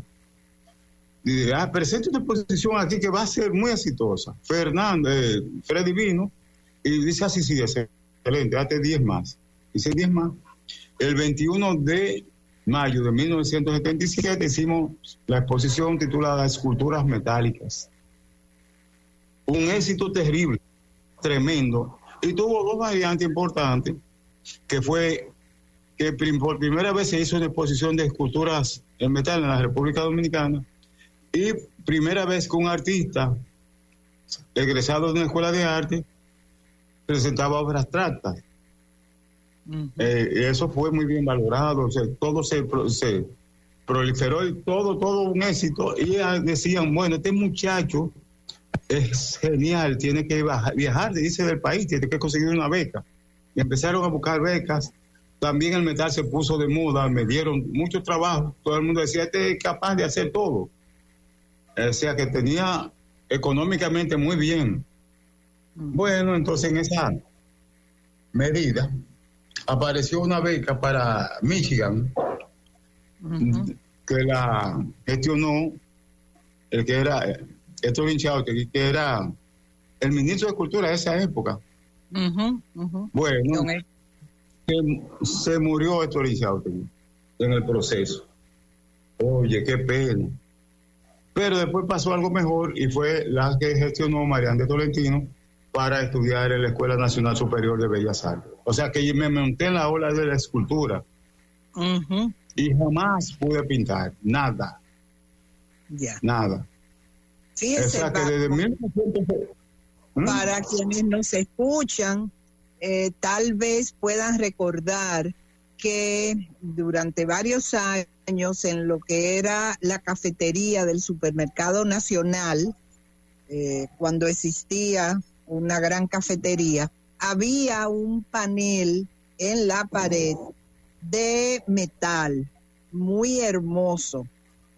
Y ah, presento una exposición aquí que va a ser muy exitosa. Fernando, eh, Freddy vino y dice así, sí, excelente, date 10 más. Dice 10 más. El 21 de mayo de 1977 hicimos la exposición titulada Esculturas Metálicas. Un éxito terrible, tremendo. Y tuvo dos variantes importantes, que fue que por primera vez se hizo una exposición de esculturas en metal en la República Dominicana y primera vez que un artista egresado de una escuela de arte presentaba obras abstractas. Eh, eso fue muy bien valorado, todo se, se, proliferó y todo, todo un éxito. Y decían, bueno, este muchacho es genial, tiene que viajar, dice del país, tiene que conseguir una beca. Y empezaron a buscar becas también el metal se puso de moda, me dieron mucho trabajo, todo el mundo decía, este es capaz de hacer todo. O sea que tenía económicamente muy bien. Bueno, entonces en esa medida apareció una beca para Michigan que la gestionó el que era Héctor que era el ministro de Cultura de esa época. Bueno, se, murió Héctor en el proceso. Oye, qué pena. Pero después pasó algo mejor y fue la que gestionó Mariana de Tolentino para estudiar en la Escuela Nacional Superior de Bellas Artes. O sea que me monté en la ola de la escultura y jamás pude pintar, nada. Ya. Nada. Fíjese, o que desde ¿Mm? Para quienes nos escuchan, eh, tal vez puedan recordar que durante varios años en lo que era la cafetería del supermercado nacional, eh, cuando existía una gran cafetería, había un panel en la pared de metal muy hermoso,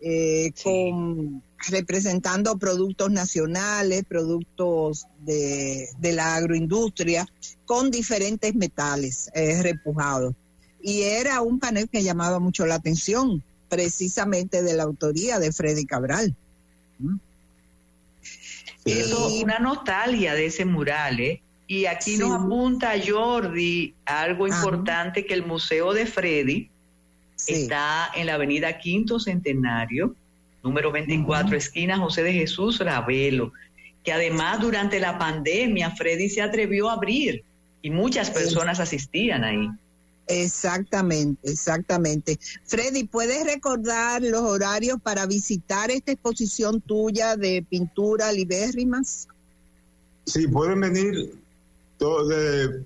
eh, con representando productos nacionales, productos de, la agroindustria, con diferentes metales eh, repujados. Y era un panel que llamaba mucho la atención, precisamente de la autoría de Freddy Cabral. ¿Mm? Una nostalgia de ese mural, ¿eh? Y aquí nos apunta Jordi algo importante que el Museo de Freddy está en la avenida Quinto Centenario, número 24, esquina José de Jesús Ravelo, que además durante la pandemia Freddy se atrevió a abrir y muchas personas asistían ahí. Exactamente, exactamente. Freddy, ¿puedes recordar los horarios para visitar esta exposición tuya de pintura libérrimas? Sí, pueden venir de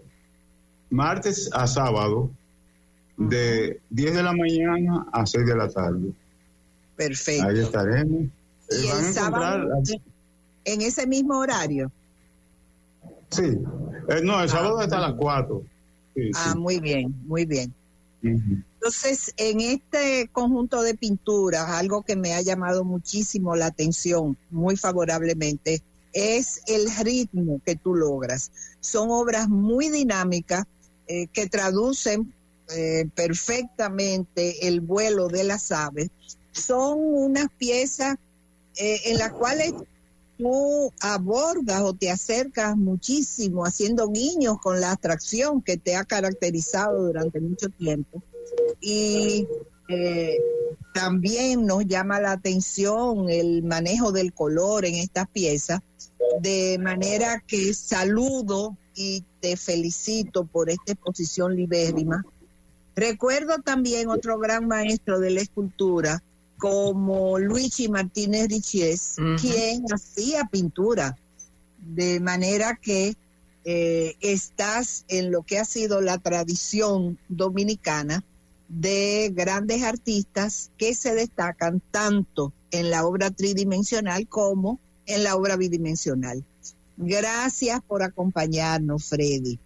martes a sábado, de 10 de la mañana a 6 de la tarde. Perfecto. Ahí estaremos. ¿Y eh, el sábado, en ese mismo horario? Sí. Eh, no, el sábado está a las 4. Ah, muy bien, muy bien. Entonces, en este conjunto de pinturas, algo que me ha llamado muchísimo la atención, muy favorablemente, es el ritmo que tú logras. Son obras muy dinámicas eh, que traducen perfectamente el vuelo de las aves son unas piezas eh, en las cuales tú abordas o te acercas muchísimo haciendo guiños con la atracción que te ha caracterizado durante mucho tiempo. Y Eh, también nos llama la atención el manejo del color en estas piezas, de manera que saludo y te felicito por esta exposición libérrima. Recuerdo también otro gran maestro de la escultura, como Luigi Martínez Richies, quien hacía pintura, de manera que eh, estás en lo que ha sido la tradición dominicana de grandes artistas que se destacan tanto en la obra tridimensional como en la obra bidimensional. Gracias por acompañarnos, Freddy.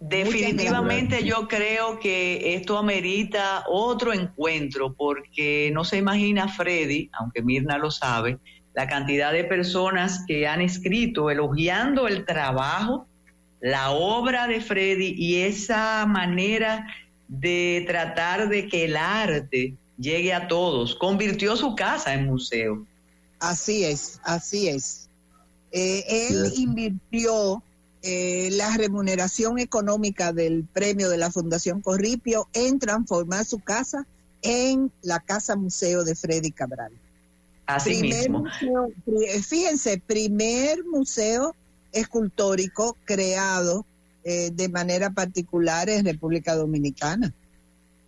Definitivamente yo creo que esto amerita otro encuentro porque no se imagina Freddy, aunque Mirna lo sabe, la cantidad de personas que han escrito elogiando el trabajo la obra de Freddy y esa manera de tratar de que el arte llegue a todos. Convirtió su casa en museo. Así es, así es. Eh, él invirtió eh, la remuneración económica del premio de la Fundación Corripio en transformar su casa en la Casa Museo de Freddy Cabral. Así mismo. fíjense, primer museo escultórico creado eh, de manera particular en República Dominicana.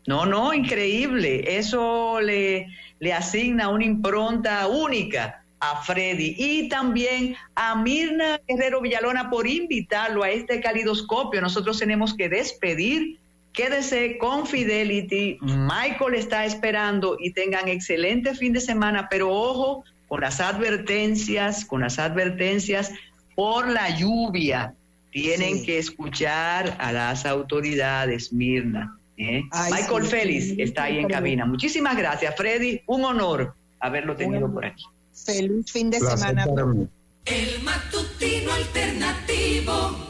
No, no, increíble. Eso le, le asigna una impronta única a Freddy y también a Mirna Guerrero Villalona por invitarlo a este calidoscopio. Nosotros tenemos que despedir. Quédese con Fidelity. Michael está esperando y tengan excelente fin de semana, pero ojo con las advertencias, con las advertencias por la lluvia. Tienen que escuchar a las autoridades, Mirna. ¿eh? Michael Félix está ahí en cabina. Muchísimas gracias, Freddy. Un honor haberlo tenido por aquí. Feliz fin de semana. El matutino alternativo.